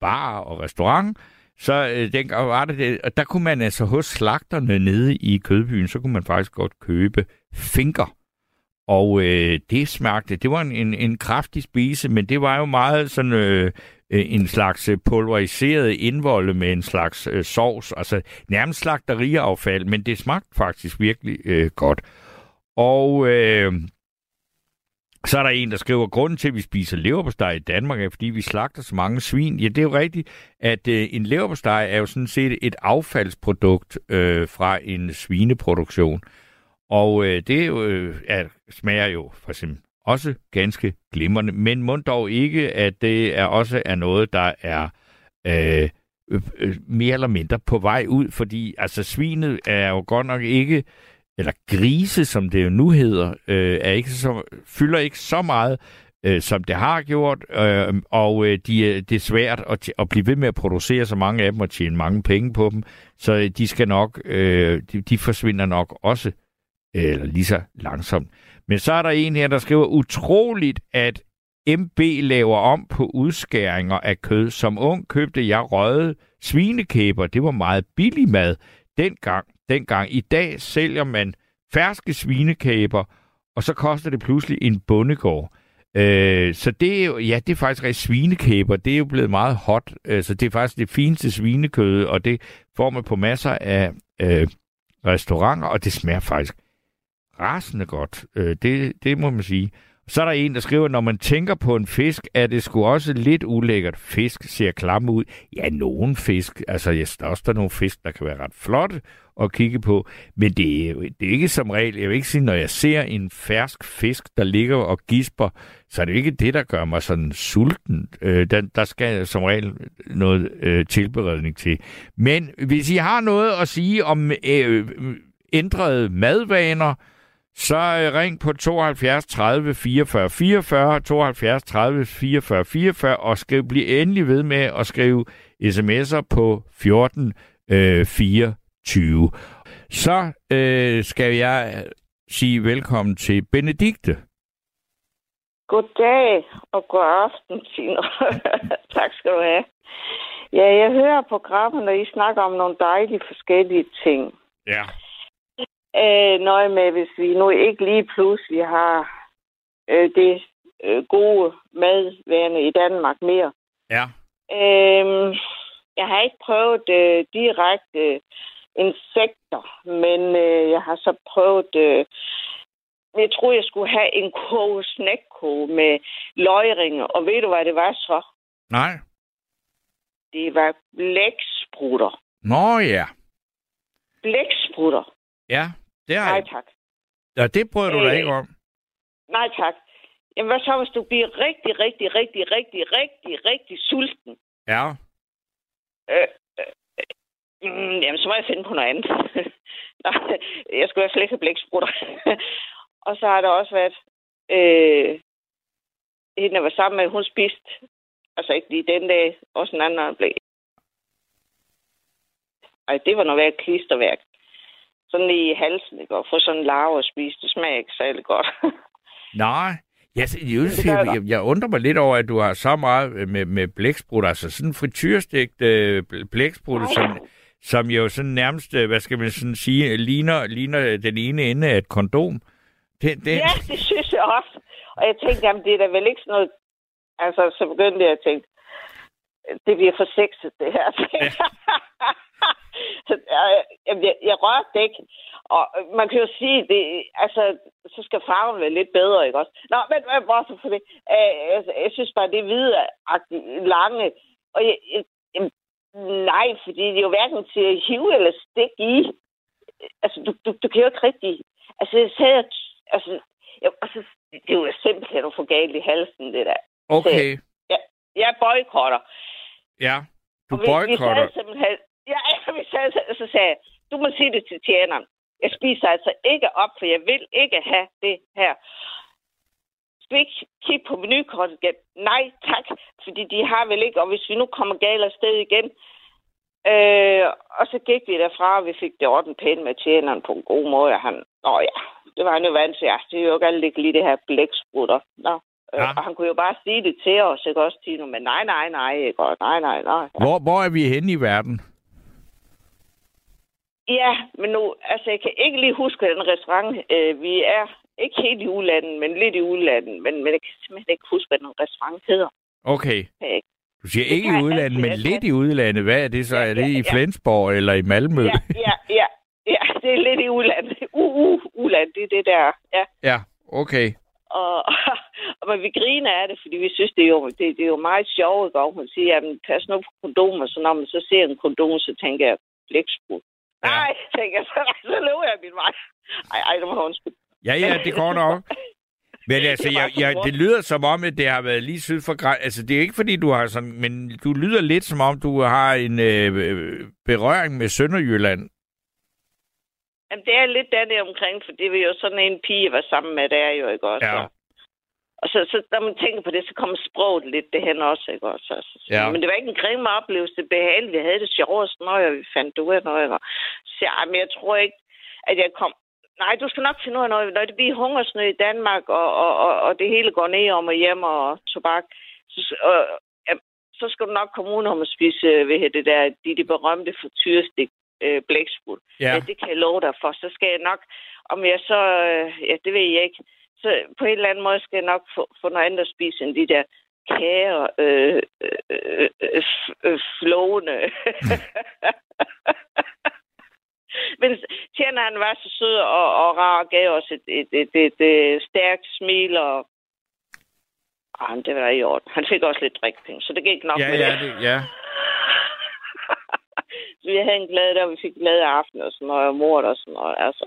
bar og restaurant, så øh, dengang var det det, og der kunne man altså hos slagterne nede i Kødbyen, så kunne man faktisk godt købe finger. Og øh, det smagte, det var en, en, en kraftig spise, men det var jo meget sådan øh, en slags pulveriseret indvolde med en slags øh, sovs, altså nærmest slagteriaffald, men det smagte faktisk virkelig øh, godt. Og øh, så er der en, der skriver, grunden til, at vi spiser leverpostej i Danmark, er, fordi vi slagter så mange svin. Ja, det er jo rigtigt, at øh, en leverpostej er jo sådan set et affaldsprodukt øh, fra en svineproduktion. Og øh, det er jo, øh, er, smager jo for eksempel også ganske glimrende, men må dog ikke, at det er også er noget, der er øh, øh, mere eller mindre på vej ud, fordi altså svinet er jo godt nok ikke eller grise, som det jo nu hedder, øh, er ikke så, fylder ikke så meget øh, som det har gjort, øh, og øh, de, det er svært at, at blive ved med at producere så mange af dem og tjene mange penge på dem, så øh, de skal nok, øh, de, de forsvinder nok også, øh, eller lige så langsomt. Men så er der en her, der skriver, utroligt, at MB laver om på udskæringer af kød. Som ung købte jeg røde svinekæber. Det var meget billig mad dengang dengang. I dag sælger man ferske svinekæber, og så koster det pludselig en bondegård. Øh, så det er jo, ja, det er faktisk rigtig svinekæber. Det er jo blevet meget hot. Øh, så det er faktisk det fineste svinekød, og det får man på masser af øh, restauranter, og det smager faktisk rasende godt. Øh, det, det må man sige. Så er der en, der skriver, når man tænker på en fisk, er det sgu også lidt ulækkert. Fisk ser klam ud. Ja, nogen fisk. Altså, jeg der er også der nogle fisk, der kan være ret flotte at kigge på. Men det er, det er ikke som regel, jeg vil ikke sige, når jeg ser en fersk fisk, der ligger og gisper, så er det ikke det, der gør mig sådan sulten. Øh, der, der skal som regel noget øh, tilberedning til. Men hvis I har noget at sige om øh, ændrede madvaner, så øh, ring på 72 30 44 44, 72 30 44 44, og skriv, bliv endelig ved med at skrive sms'er på 14 øh, 24. Så øh, skal jeg sige velkommen til Benedikte. Goddag og god aften, Tino. tak skal du have. Ja, jeg hører programmet, når I snakker om nogle dejlige forskellige ting. Ja. Øh, nøje med, hvis vi nu ikke lige pludselig har øh, det øh, gode madværende i Danmark mere. Ja. Øh, jeg har ikke prøvet øh, direkte insekter, men øh, jeg har så prøvet... Øh, jeg tror, jeg skulle have en koge snækkoge med løgringe, og ved du, hvad det var så? Nej. Det var blæksprutter. Nå ja. Blæksprutter. Ja, det har Nej, tak. Ja, det prøver du da Øh, ikke om. Nej, tak. Jamen, hvad så, hvis du bliver rigtig, rigtig, rigtig, rigtig, rigtig, rigtig sulten? Ja. Øh, øh, mm, jamen, så må jeg finde på noget andet. Nå, jeg skulle i hvert fald ikke have blæksprutter. og så har der også været... Øh, hende, jeg var sammen med, hun spiste... Altså ikke lige den dag, også en anden blev. Ej, det var noget værd klisterværk. Sådan lige i halsen, ikke? Og få sådan en larve at spise, det smager ikke særlig godt. Nej. Jeg, jeg, gør jeg, jeg, undrer mig lidt over, at du har så meget med, med blæksprut. Altså sådan en frityrestegt øh, blæksprut, som, som jo sådan nærmest, øh, hvad skal man sådan sige, ligner, ligner den ene ende af et kondom. Det, det, Ja, det synes jeg også. Og jeg tænkte, jamen, det er da vel ikke sådan noget... Altså, så begyndte jeg at tænke, det bliver for sexet, det her. Så, jeg, jeg, jeg, jeg rørte det ikke. Og man kan jo sige, det, altså, så skal farven være lidt bedre, ikke også? Nå, men bortset for det. Øh, jeg, jeg synes bare, det er hvide, lange. Og jeg, jeg, jeg, nej, fordi det er jo hverken til at hive eller stikke i. Altså, du, du, du kan jo ikke rigtig... Altså, jeg sagde, altså, jeg, altså, det er jo simpelthen at få galt i halsen, det der. okay, Jeg boykotter. ja. Du Og vi, vi boykotter. sagde simpelthen... Ja, ja, vi sagde, så sagde jeg, du må sige det til tjeneren. Jeg spiser altså ikke op, for jeg vil ikke have det her. Skal vi ikke kigge på menukortet igen? Nej, tak, fordi de har vel ikke, og hvis vi nu kommer galt afsted igen, øh, og så gik vi derfra, og vi fik det orden pænt med tjeneren på en god måde, og han, nå ja, det var han jo vant til, ja, det er jo ikke alle, kan lide det her blæksprutter. Nå, Ja. ja. Og han kunne jo bare sige det til os, ikke også, Tino? Men nej, nej, nej, ikke? Og nej, nej, nej. Hvor, hvor er vi henne i verden? Ja, men nu, altså jeg kan ikke lige huske den restaurant. Øh, vi er ikke helt i udlandet, men lidt i udlandet. Men, men jeg kan simpelthen ikke huske, hvad den restaurant hedder. Okay. Ikke. Du siger Det ikke i udlandet, men lidt i udlandet. Hvad er det så? Ja, Er det ja, i ja. Flensborg eller i Malmø? Ja, ja, ja, ja, det er lidt i udlandet. Uh, uh, udlandet, det er det der. Ja. Ja, okay. Og, og men vi griner af det, fordi vi synes, det er jo, det, det er jo meget sjovt, og hun siger, jamen, pas nu på kondomer, så når man så ser en kondom, så tænker jeg, blæksprut. Ja. Nej, tænker jeg, så, så løber jeg min vej. Ej, ej, det må jeg undskylde. Ja, ja, det går nok. Men altså, Det var jeg, jeg, det lyder som om, at det har været lige syd for græn. Altså, det er ikke fordi, du har sådan... Men du lyder lidt som om, du har en øh, øh, berøring med Sønderjylland. Jamen, det er lidt der, der omkring, for det var jo sådan en pige, jeg var sammen med der jo, ikke også? Ja. Og, Og så, så når man tænker på det, så kommer sproget lidt det hen også, ikke også? Altså, Ja. Men det var ikke en grim oplevelse, det behageligt. Vi havde det sjovt og sådan noget, og vi fandt ud af noget. Og så, ja, men jeg tror ikke, at jeg kom... Nej, du skal nok finde ud af noget. Når det bliver hungersnød i Danmark, og, og, og, og det hele går ned om og hjem og tobak, så, og, ja, så skal du nok komme ud om at spise øh, hvad det der, de, de berømte frityrestik øh, blæksprut. Ja. Ja, det kan jeg love dig for. Så skal jeg nok, om jeg så, øh, ja, det ved jeg ikke. Så på en eller anden måde skal jeg nok få, få noget andet at spise end de der kager, øh, øh, øh, øh, flående. Men Tjerno, han var så sød og, og rar og gav os et, et, et, et, et stærkt smil, og ah, det var i orden. Han fik også lidt drikpenge, så det gik nok Ja, med ja, det. det, ja. Så vi havde en glad dag, og vi fik glade aften og sådan noget, og mor og sådan noget. Altså.